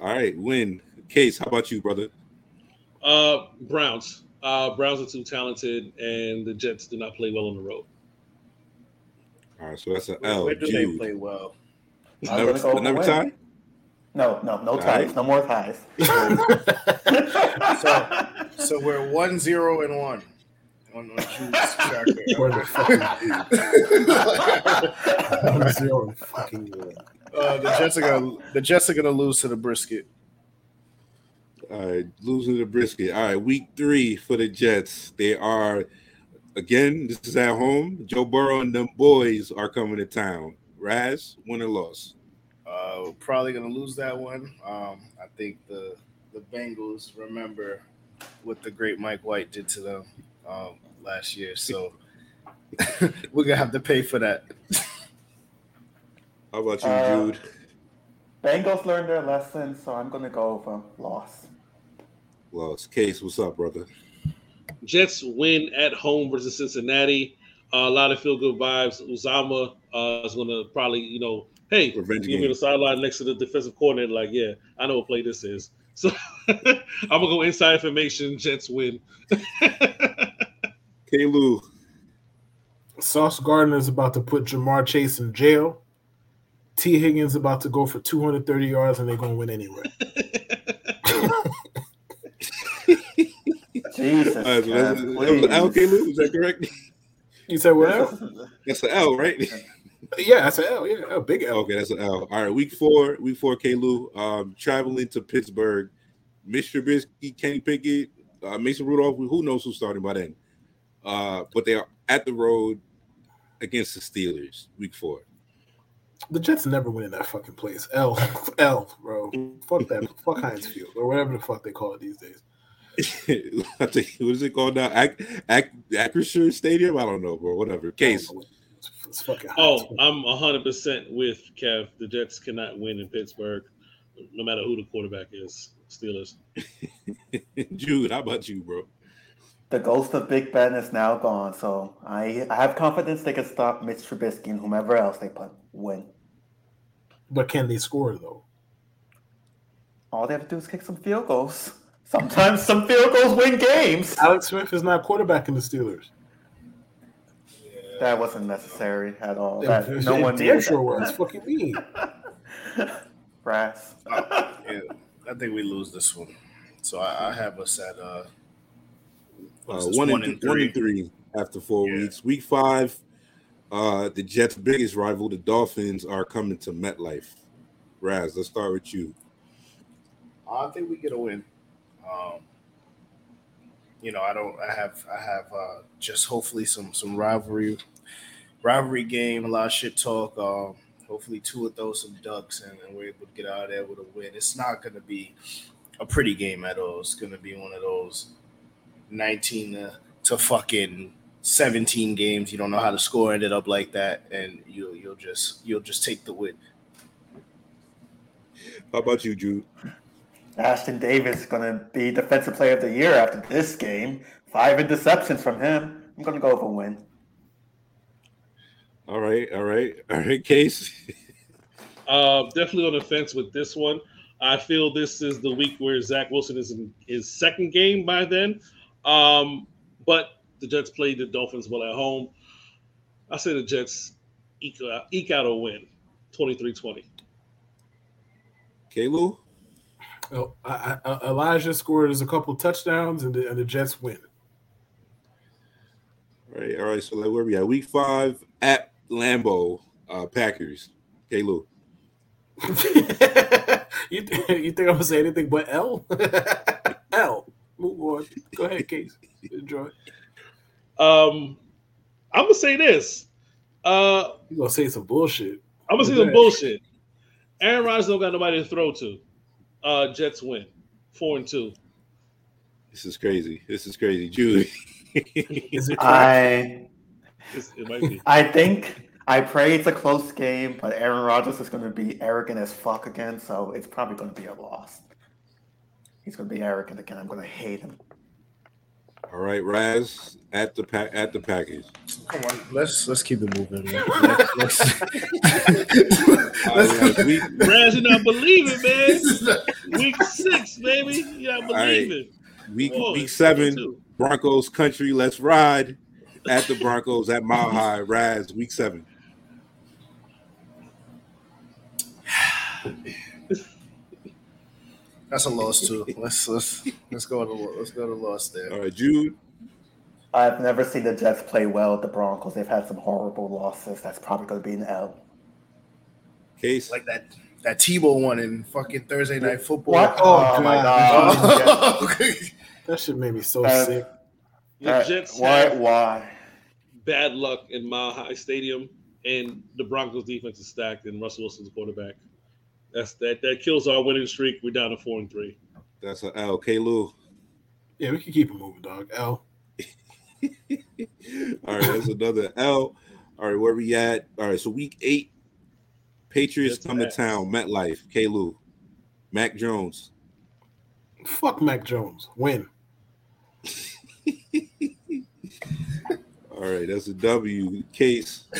All right, win. Case, how about you, brother? Uh, Browns. Uh, Browns are too talented, and the Jets do not play well on the road. All right, so that's an L. where do they Jude. play well? I'm Never, gonna go never win. tie. No, no, no All ties. right. No more ties. So, so we're one zero and one on, on Jude's tracker. We're the fucking One zero and fucking win. Uh, the Jets are gonna the Jets are gonna lose to the brisket. All right, losing the brisket. All right, week three for the Jets. They are again. This is at home. Joe Burrow and them boys are coming to town. Raz, win or loss. Uh, probably gonna lose that one. Um, I think the the Bengals remember what the great Mike White did to them um, last year, so we're gonna have to pay for that. How about you, Uh, Jude? Bengals learned their lesson, so I'm gonna go for loss. Loss. Case, what's up, brother? Jets win at home versus Cincinnati. A lot of feel good vibes. Uzomah uh, is going to probably, you know, hey, Revenge give me game. the sideline next to the defensive coordinator. Like, yeah, I know what play this is. So I'm gonna go inside information. Jets win. K. Lou. Sauce Gardner is about to put Ja'Marr Chase in jail. Tee Higgins is about to go for 230 yards, and they're gonna win anyway. Jesus, All right, so that's, Kev, that was an L, K. please. Lou. Is that correct? You said what? L? That's an L, right? Yeah, that's an L. Yeah, a big L. Okay, that's an L. All right, week four, week four, K. Lou, um, traveling to Pittsburgh. Mr. Trubisky, Kenny Pickett, uh, Mason Rudolph. Who knows who's starting by then? Uh, but they are at the road against the Steelers, week four. The Jets never win in that fucking place. L, L, bro. Fuck that. fuck Heinz Field or whatever the fuck they call it these days. I think what is it called now? Ac- Ac- Acrisure Stadium? I don't know, bro. Whatever. Case. Oh, it's, it's fucking. Oh, I'm 100 percent with Kev. The Jets cannot win in Pittsburgh, no matter who the quarterback is. Steelers. Jude, how about you, bro? The ghost of Big Ben is now gone, so I, I have confidence they can stop Mitch Trubisky and whomever else they put win. But can they score though? All they have to do is kick some field goals. Sometimes some field goals win games. Alex Smith is not quarterbacking the Steelers. That wasn't necessary at all. It- That, it- no it one damn sure that. was. Fucking me. Brass. Yeah, I think we lose this one. So I, I have us at uh, Uh, is this, one, and th- one and three after four Yeah. weeks. Week five, uh, the Jets' biggest rival, the Dolphins, are coming to MetLife. Raz, let's start with you. I think we get a win. Um, you know, I don't. I have. I have uh, just hopefully some some rivalry, rivalry game. A lot of shit talk. Um, hopefully, two of those some ducks, and, and we're able to get out of there with a win. It's not going to be a pretty game at all. It's going to be one of those nineteen to, to fucking seventeen games. You don't know how the score ended up like that, and you you'll just you'll just take the win. How about you, Jude? Ashtyn Davis is going to be Defensive Player of the Year after this game. Five interceptions from him. I'm going to go for a win. All right, all right, all right, Case. Uh, definitely on the fence with this one. I feel this is the week where Zach Wilson is in his second game by then. Um, but the Jets played the Dolphins well at home. I say the Jets eke out, eke out a win 23 20. K. Oh, I, I, Elijah scored us a couple touchdowns, and the, and the Jets win. All right, all right. So like, where we at? Week five at Lambeau, uh, Packers. Hey Lou. you, th- you think I'm gonna say anything but L? L. Move on. Go ahead, Case. Enjoy. Um, I'm gonna say this. Uh, You gonna say some bullshit? I'm gonna say some bullshit. Aaron Rodgers don't got nobody to throw to. Uh, Jets win four and two. This is crazy. This is crazy, Julie. Is it? I It's- it might be. I think I pray it's a close game, but Aaron Rodgers is going to be arrogant as fuck again, so it's probably going to be a loss. He's going to be arrogant again. I'm going to hate him. All right, Raz at the pack at the package. Come on, let's let's keep it moving. Man. Let's, All right, Raz, week, Raz, you're not believing, man. Week six, baby. You're not right. believing. week, Come week seven, two. Broncos country. Let's ride at the Broncos at Mile High. Raz, week seven. That's a loss too. Let's let's let's go to let's go to loss there. All right, Jude. I've never seen the Jets play well at the Broncos. They've had some horrible losses. That's probably going to be an L. Case. Like that that Tebow one in fucking Thursday night football. What? Oh, Oh, my God. god. That shit made me so Uh, sick. The Uh, Jets why? Why? bad luck in Mile High Stadium, and the Broncos defense is stacked, and Russell Wilson's quarterback. That's that. That kills our winning streak. We're down to four and three. That's a L. K. Lou. Yeah, we can keep it moving, dog. L. All right, that's another L. All right, where we at? All right, so week eight, Patriots That's come to town, MetLife, K. Lou, Mac Jones. Fuck Mac Jones. Win. All right, that's a W. Case.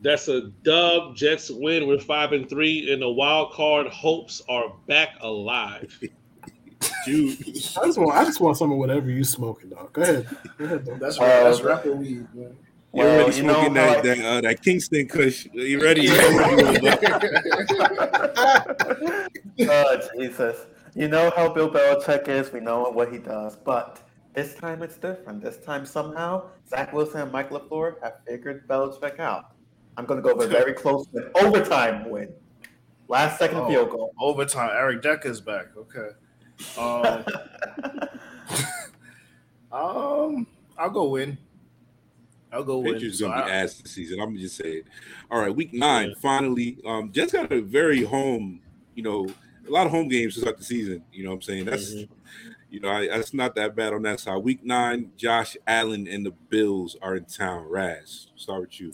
That's a dub. Jets win. We're five and three, and the wild card hopes are back alive. Dude, I just want I just want some of whatever you smoking, dog. Go ahead. Go ahead, dog. That's Uh, right. That's rapper weed, man. You Well, already you know smoking that that, uh, that Kingston Kush. You ready? You know what you want, oh, Jesus. You know how Bill Belichick is. We know what he does. But this time it's different. This time, somehow, Zach Wilson and Mike LaFleur have figured Belichick out. I'm going to go with a very close win. Overtime win. Last second Oh. field goal. Overtime. Eric Decker's back. Okay. Um, um, I'll go win. I'll go win. Patriots So gonna be I- ass this season. I'm gonna just say it. All right, week nine, Yeah. finally. Um, Jets got a very home, you know, a lot of home games to start the season. You know what I'm saying? That's Mhm. you know, I, that's not that bad on that side. Week nine, Josh Allen and the Bills are in town. Raz, start with you.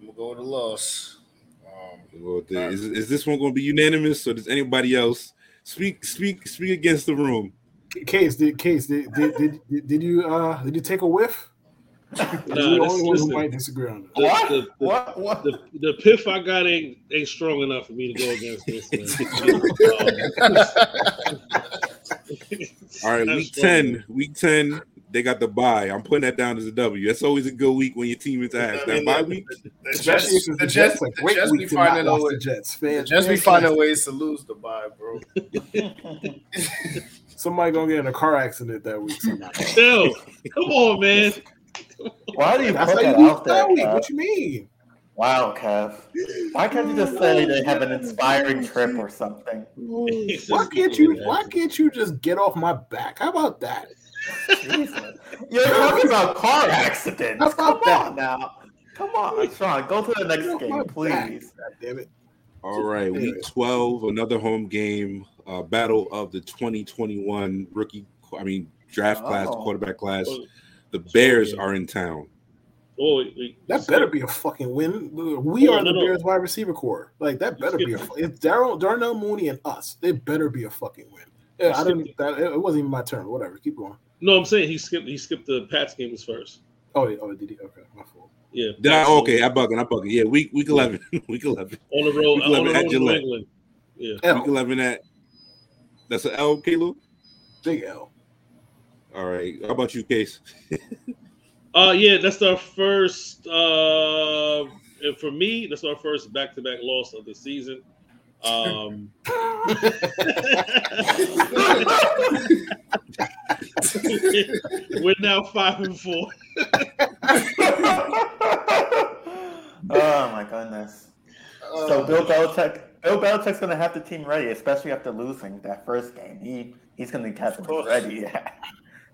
I'm gonna go with the loss. Um, Well, the- is, is this one going to be unanimous, or does anybody else speak speak speak against the room? Case, did Case, did did, did, did, did you uh did you take a whiff? Nah, You're the only one who might disagree on that. The, What? the, the, What? What? the, the piff I got ain't ain't strong enough for me to go against this. Man. All right, Not week strong ten, week ten, they got the bye. I'm putting that down as a W. That's always a good week when your team is ass. That bye week, the Especially Jets, if it's the Jets, the Jets week be finding a way. the Jets. The Fans, Jets be fans- finding ways to lose the bye, bro. Somebody gonna get in a car accident that week somehow. Chill. Come on, man. Why do you That's put how you out there, that. Kev? What you mean? Wow, Kev. Why can't you just say they have an inspiring trip or something? Why can't you? Why can't you just get off my back? How about that? You're talking about car accidents. How Come about that? on now. Come on, Sean. Go to the next off game, please. God damn it. All right, week 12, another home game, uh, battle of the 2021 rookie, I mean, draft class, Oh. quarterback class. Oh, The Bears are in town. Oh, wait, wait. That better be a fucking win. We Oh, are no, the no. Bears wide receiver core. Like that better be a. It's Daryl Darnell Mooney and us. It better be a fucking win. Yeah, I don't. That, it wasn't even my turn. Whatever. Keep going. No, I'm saying he skipped. He skipped the Pats game was first. Oh, yeah, oh, did he? Okay, my fault. Yeah. Did I? Pats Okay, game I bugging. I bugging. Yeah, week week 11. week 11. on the road. Week On 11 the at road in New Gillette. England. Yeah. L, Week 11 at. That's an L, Caleb? big L. All right. How about you, Case? Uh, yeah, that's our first. Uh, and for me, that's our first back-to-back loss of the season. Um, we're now five and four. oh my goodness. So Bill Belichick, Bill Belichick's gonna have the team ready, especially after losing that first game. He he's gonna have the team ready. Yeah.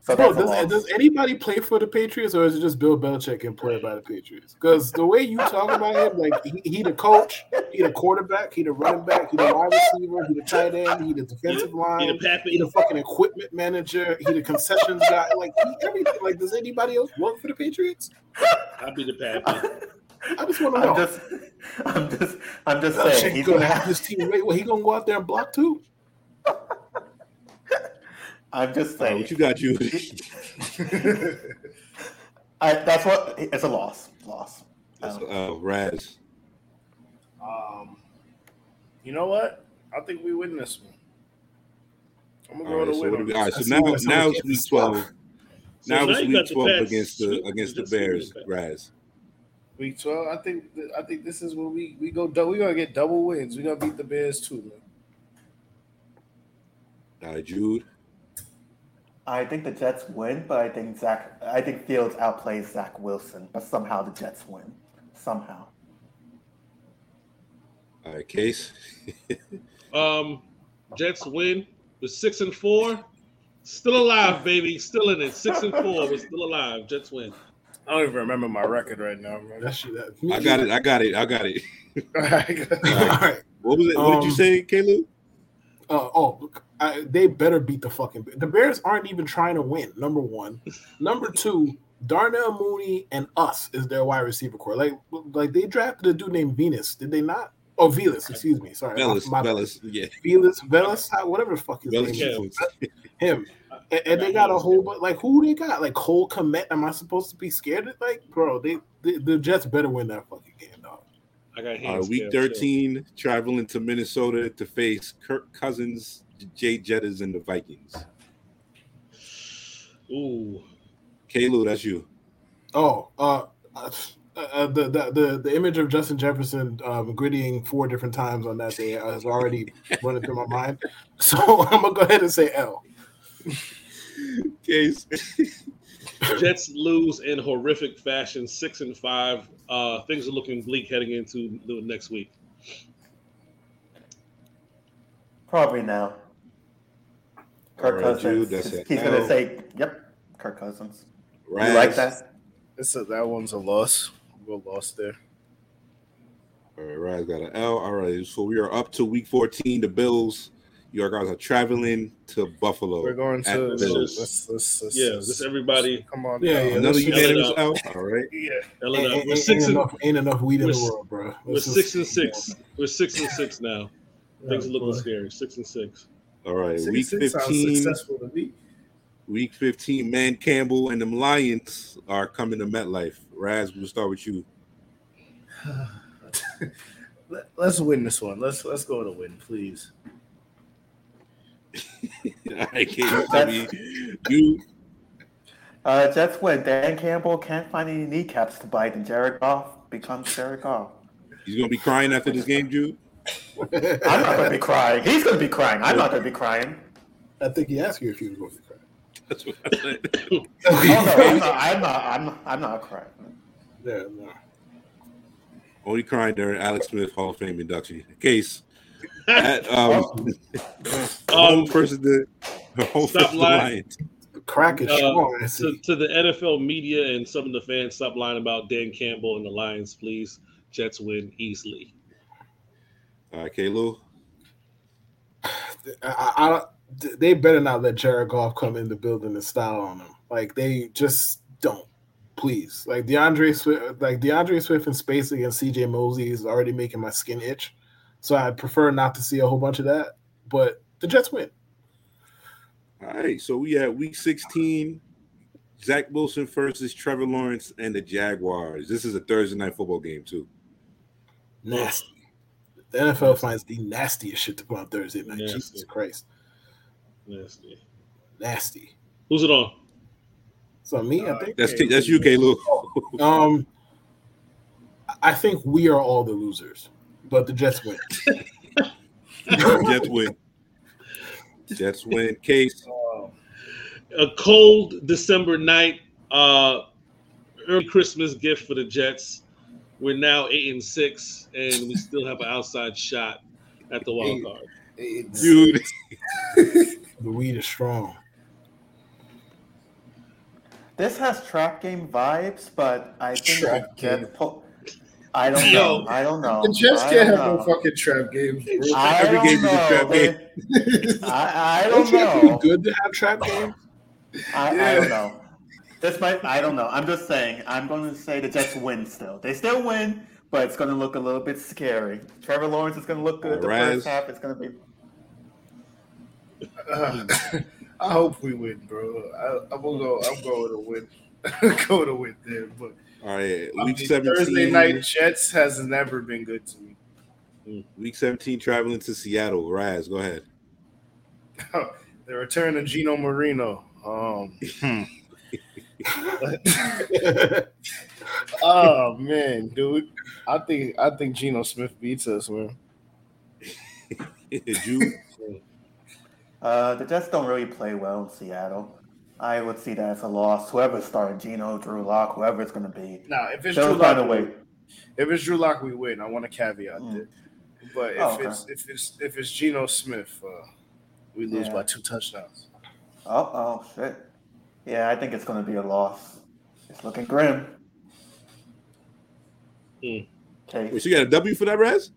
So Bro, does, does anybody play for the Patriots, or is it just Bill Belichick employed by the Patriots? Because the way you talk about him, like he, he the coach, he the quarterback, he the running back, he the wide receiver, he the tight end, he the defensive He line, the he the fucking equipment manager, he the concessions guy, like he, everything. Like, does anybody else work for the Patriots? I'll be the Pappy. I just want to know. I'm just, I'm just, I'm just saying. He's gonna gonna have his team ready. Well, he gonna go out there and block too. I'm just All right, saying. what you got, you? I, that's what. It's a loss. Loss. Um, uh, Raz. Um, you know what? I think we win this one. I'm gonna All go right, to so, win. what do on we, all right, so see now now of it's week twelve. So Now now it's week got the twelve against the against the Bears. the Pats. Raz. Week twelve. I think. I think this is where we we go. dou- We gonna get double wins. We are gonna beat the Bears too, man. All right, Jude. I think the Jets win, but I think Zach. I think Fields outplays Zach Wilson, but somehow the Jets win. Somehow. All right, Case. Um, Jets win. We're six and four. Still alive, baby. Still in it. Six and four. We're still alive. Jets win. I don't even remember my record right now, man. That shit. That, I got it. I got it. I got it. All right. All right. What was it? What did you Um, say, Caleb? Uh, oh, look, I, they better beat the fucking. The Bears aren't even trying to win. Number one, number two. Darnell Mooney and us is their wide receiver core. Like, like they drafted a dude named Venus, did they not? Oh, Velus, excuse me. Sorry, Bellis. my, my, Bellis. Yeah. Velus, Velus, whatever the fuck his Bellis. name is. Him. And, and they got a whole but like who they got? Like Cole Kmet. Am I supposed to be scared of like bro, they, the the Jets better win that fucking game, dog. I got Uh, hands. week there, too. 13, traveling to Minnesota to face Kirk Cousins, Jay Jettas, and the Vikings. Ooh. Caleb, that's you. Oh, uh, uh, uh, the, the the the image of Justin Jefferson um, griddying four different times on that day has already running through my mind. So I'm gonna go ahead and say L. Case. Jets lose in horrific fashion, six and five. Uh, things are looking bleak heading into the next week. Probably now. Kirk All right, Cousins. Jude, that's it. He's gonna L. say, "Yep, Kirk Cousins." Raz. You like that? It's a, that one's a loss. We're lost there. All right, Raz got an L. All right, so we are up to week 14. The Bills, your guys are traveling to Buffalo. We're going to the Bills. let's, let's, let's, Yeah, let's- just everybody. Come on, Yeah, yeah, Another unanimous it L. All right. yeah. Hell Ain't, it up. ain't- We're ain't six and enough, ain't enough weed in the world, bro. we're Let's just- six and six. We're six and six now. Things are looking scary. Six and six. All right. Six- week six 15. successful. Week 15, Man Campbell and them Lions are coming to MetLife. Raz, we'll start with you. Let, us win this one. Let's let's go to win, please. All right, Caleb, tell me, you Uh, Jets win. Dan Campbell can't find any kneecaps to bite, and Jared Goff becomes Jared Goff. he's gonna be crying after this game, Jude. I'm not going to be crying. He's going to be crying. I'm not going to be crying. I think he asked you if you were going to cry. That's what I said. Oh no, I'm not. I'm not. I'm, I'm not crying. Yeah, no. Only crying during Alex Smith Hall of Fame induction. Case at um, home Um, versus the home stop the lying. Lions. The crack is Uh, strong. To, to the NFL media and some of the fans, stop lying about Dan Campbell and the Lions, please. Jets win easily. Uh, All right, Kalo. I, I, I don't- they better not let Jared Goff come in the building and style on them. Like they just don't. Please, like DeAndre Swift, like DeAndre Swift in space against CJ Mosley is already making my skin itch. So I prefer not to see a whole bunch of that. But the Jets win. All right, so we at week 16. Zach Wilson versus Trevor Lawrence and the Jaguars. This is a Thursday night football game, too. Nasty. The NFL finds the nastiest shit to put on Thursday night. Nasty. Jesus Christ, Nasty. nasty. Who's it on? So me, I think. That's that's you, Kalo. Um, I think we are all the losers, but the Jets win. Jets win. Jets win. Case. A cold December night. Uh, early Christmas gift for the Jets. We're now eight and six, and we still have an outside shot at the wild card. it's- Dude. The weed is strong. This has trap game vibes, but I think Trap the Jets game. pull. I don't Yo. know. I don't know. The Jets I can't don't have no know. fucking trap games, bro. I Every don't game is a know. trap They- game. I, I Don't don't you think know. it's good to have trap games? I, Yeah. I don't know. This might. I don't know. I'm just saying. I'm going to say the Jets win still. They still win, but it's going to look a little bit scary. Trevor Lawrence is going to look good the Raz. first half. It's going to be. Uh, I hope we win, bro. I, I'm gonna go. I'm going to win. go to win there, but All right, I week mean, 17. Thursday night Jets has never been good to me. Mm, Week 17 traveling to Seattle. Raz, go ahead. the return of Geno Marino. Um, oh man, dude, I think I think Geno Smith beats us, man. Jude, Uh, the Jets don't really play well in Seattle. I would see that as a loss. Whoever's starting, Geno, Drew Lock, whoever it's going to be, Now, if it's Drew find a Lock, way. if it's Drew Lock, we win. I want a caveat Mm. there. But if Oh, okay. it's if it's if it's Geno Smith, uh, we lose Yeah. by two touchdowns. Oh, oh, shit. Yeah, I think it's going to be a loss. It's looking grim. Hmm. Okay. Wait, so you got a W for that, Raz?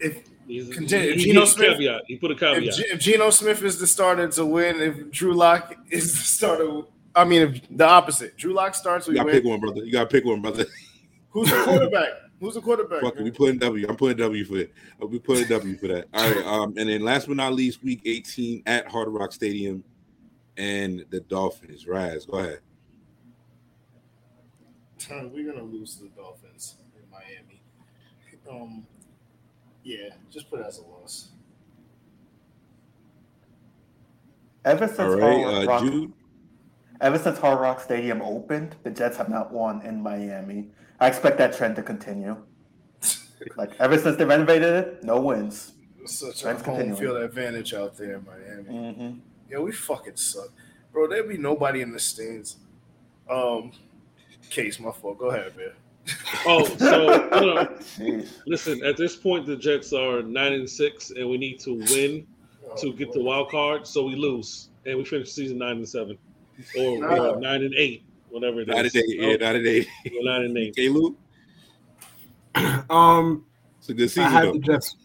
If He's, Continue. he, he, Geno he Smith- caveat. He put a if, caveat. G- if Geno Smith is the starter to win, if Drew Lock is the starter, I mean, if the opposite, Drew Lock starts, You we got to win. pick one, brother. You got to pick one, brother. Who's the quarterback? Who's the quarterback? Fuck it, man? we putting W. I'm putting W for it. Uh, We putting W for that. All right. Um, and then last but not least, week 18 at Hard Rock Stadium and the Dolphins. Raz, go ahead. We're gonna lose to the Dolphins in Miami. Um, yeah, just put it as a loss. Ever since, All Hard right. Uh, Rock, ever since Hard Rock Stadium opened, the Jets have not won in Miami. I expect that trend to continue. Like ever since they renovated it, no wins. Such a Trend's home continuing. field advantage out there in Miami. Mm-hmm. Yeah, we fucking suck, bro. There'd be nobody in the stands. Um, case my fault. Go ahead, man. Oh, so hold on. Listen. At this point, the Jets are nine and six, and we need to win to get the wild card. So we lose, and we finish season nine and seven, or, Nah. or nine and eight, whatever it is. Not a day. Yeah, not a day. We're nine and eight. Okay, Luke. Um, It's a good I season, had though. the Jets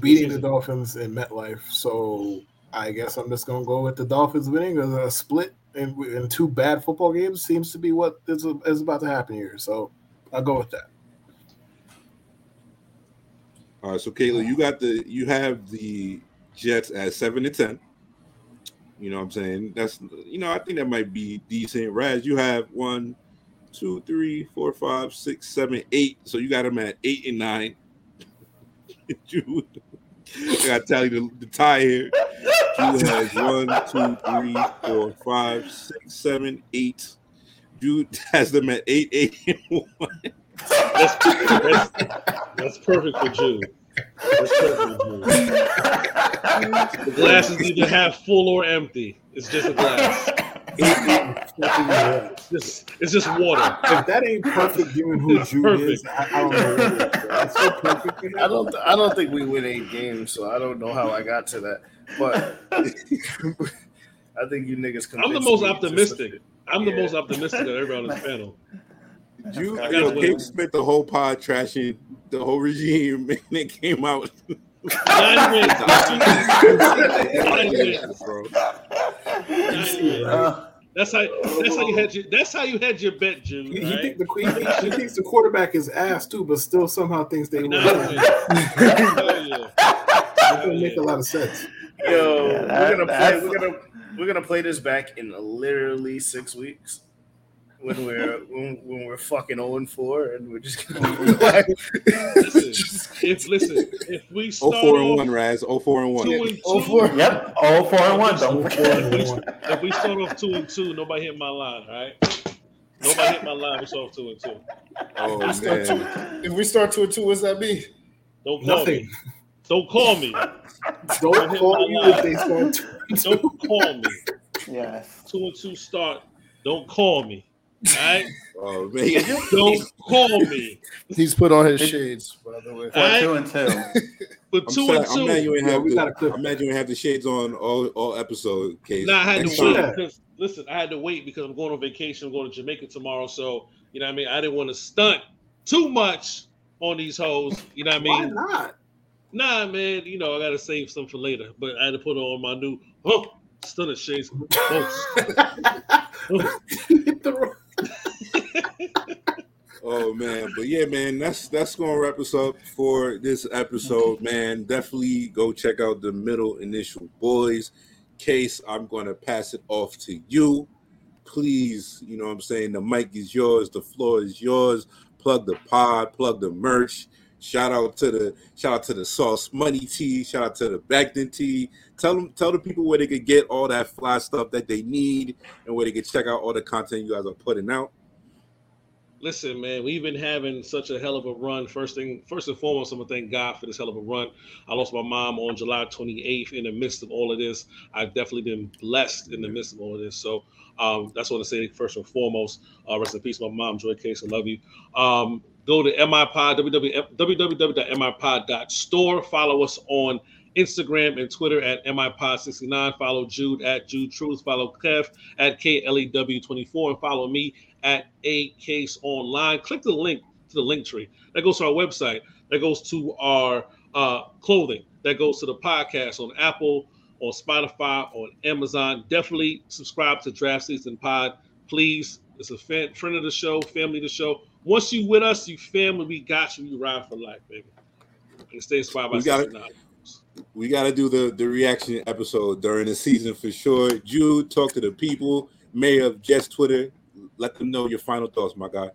beating the Dolphins in MetLife, so I guess I'm just gonna go with the Dolphins winning. A a split in, in two bad football games seems to be what is, is about to happen here. So I'll go with that. All right, so Kayla, you got the you have the Jets at seven to ten. You know what I'm saying? That's you know, I think that might be decent. Raz, you have one, two, three, four, five, six, seven, eight. So you got them at eight and nine. I tally the, the tie here. Jude has one, two, three, four, five, six, seven, eight. Jude has them at eight, eight, and one. That's, that's, that's perfect for Jude. That's perfect for June. The glass is either half full or empty. It's just a glass. It's just, it's just water. If that ain't perfect, given who Jude is, I, I don't know. What it is. That's so perfect. for. I don't. I don't think we win eight games, so I don't know how I got to that. But I think you niggas. I'm the most me. optimistic. I'm the most optimistic of everybody on this panel. You, I you know, gotta Gabe win. spent the whole pod trashing the whole regime, and it came out. Nine wins. Nine wins. bro. Uh, That's how. That's how you had your. That's how you had your bet, June. He, he, Right? think the, he, thinks, he thinks the quarterback is ass too, but still somehow thinks they win. Nine That wins. Hell yeah. doesn't make a lot of sense. Yo, Yeah, that- we're gonna play. We're gonna we're gonna play this back in literally six weeks when we're when, when we're fucking zero and four, and we're just gonna oh, be like, Listen, just- if listen, if we Oh start four and off one, Raz. Oh four and one. two and oh, two, Oh, four. yep, all four and one. Don't forget. if, we, if we start off two and two, nobody hit my line, right? Nobody hit my line. We start off two and two. Oh start two, man. if we start two and two, what's that mean? Don't call Nothing. me. Don't call me. Don't hit call my you line. if they start two and two. Don't call me. Yes. Two and two start. Don't call me. All right? Oh man. Don't call me. He's put on his shades, by the way. Four, Alright. two, and two. But I'm, two sad, and I'm mad two. you ain't have we the, clip I'm mad you ain't have the shades on all all episode. Case. Nah, I had Next to wait time. because listen, I had to wait because I'm going on vacation. I'm going to Jamaica tomorrow, so you know what I mean. I didn't want to stunt too much on these hoes. You know what I mean? Why not? Nah, man. You know I got to save some for later, but I had to put on my new oh stunner shades. Oh. Hit the road. Oh man, but yeah, man, that's that's gonna wrap us up for this episode, man. Definitely go check out the middle initial boys. Case, I'm gonna pass it off to you. Please, you know what I'm saying? The mic is yours, the floor is yours. Plug the pod, plug the merch. Shout out to the shout out to the sauce money tea, shout out to the Becton tea. Tell them tell the people where they could get all that fly stuff that they need and where they can check out all the content you guys are putting out. Listen, man, we've been having such a hell of a run. First thing, first and foremost, I'm gonna thank God for this hell of a run. I lost my mom on July 28th. In the midst of all of this, I've definitely been blessed in the midst of all of this. So um, that's what I say first and foremost. Uh, rest in peace, my mom, Joy Case. I love you. Um, go to MIPod, www.mipod.store. Follow us on Instagram and Twitter at MIPod69. Follow Jude at Jude Truth. Follow Kev at KLEW24. And follow me at A Case Online. Click the link to the link tree. That goes to our website. That goes to our uh, clothing. That goes to the podcast on Apple, on Spotify, on Amazon. Definitely subscribe to Draft Season Pod. Please. It's a fan, friend of the show, family of the show. Once you with us, you family, we got you. You ride for life, baby. And stay inspired by We got it. 69. we got to do the the reaction episode during the season for sure. Jude, talk to the people. Mayor of Jets Twitter, let them know your final thoughts, my guy.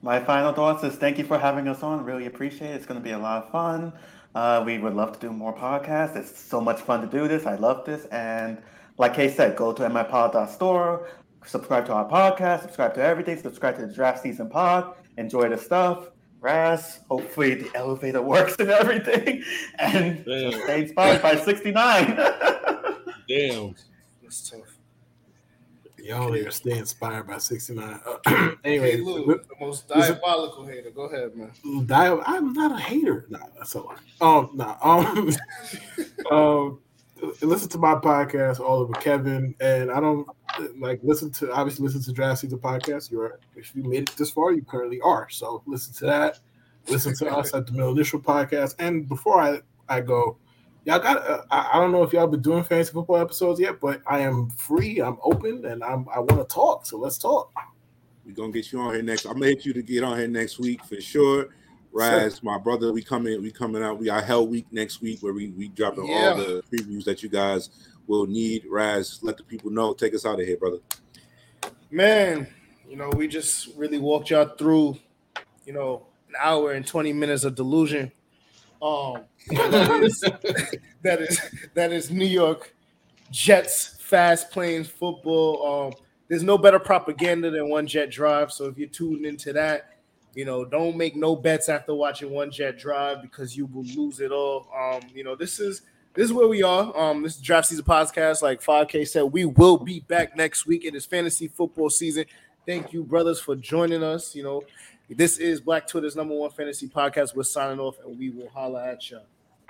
My final thoughts is thank you for having us on. Really appreciate it. It's going to be a lot of fun. Uh, we would love to do more podcasts. It's so much fun to do this. I love this. And like Kay said, go to mipod.store, subscribe to our podcast, subscribe to everything, subscribe to the draft season pod, enjoy the stuff. Raz, hopefully the elevator works and everything. And Damn. stay inspired by 69. Damn. That's tough. Y'all here stay inspired by 69. Uh, anyway, Hey, Lou, the most diabolical hater. Go ahead, man. Di- I'm not a hater. Nah, that's a lie. Um, nah, um, um, listen to my podcast all over Kevin, and I don't like listen to obviously listen to Draft Season podcast. You're if you made it this far, you currently are. So listen to that. Listen to us at the Middle Initial podcast. And before I I go, y'all got. Uh, I, I don't know if y'all been doing fantasy football episodes yet, but I am free. I'm open, and I'm I want to talk. So let's talk. We're gonna get you on here next. I'm gonna hit you to get on here next week for sure. Raz, my brother, we coming, we coming out. We got Hell Week next week where we we dropping Yeah. all the previews that you guys will need. Raz, let the people know. Take us out of here, brother. Man, you know, we just really walked y'all through, you know, an hour and 20 minutes of delusion. Um that is that is, that is New York Jets fast playing football. Um there's no better propaganda than one jet drive. So if you're tuned into that, you know, don't make no bets after watching one jet drive because you will lose it all. Um, you know, this is this is where we are. Um, this is draft season podcast. Like 5K said, we will be back next week. It is fantasy football season. Thank you, brothers, for joining us. You know, this is Black Twitter's number one fantasy podcast. We're signing off, and we will holla at y'all.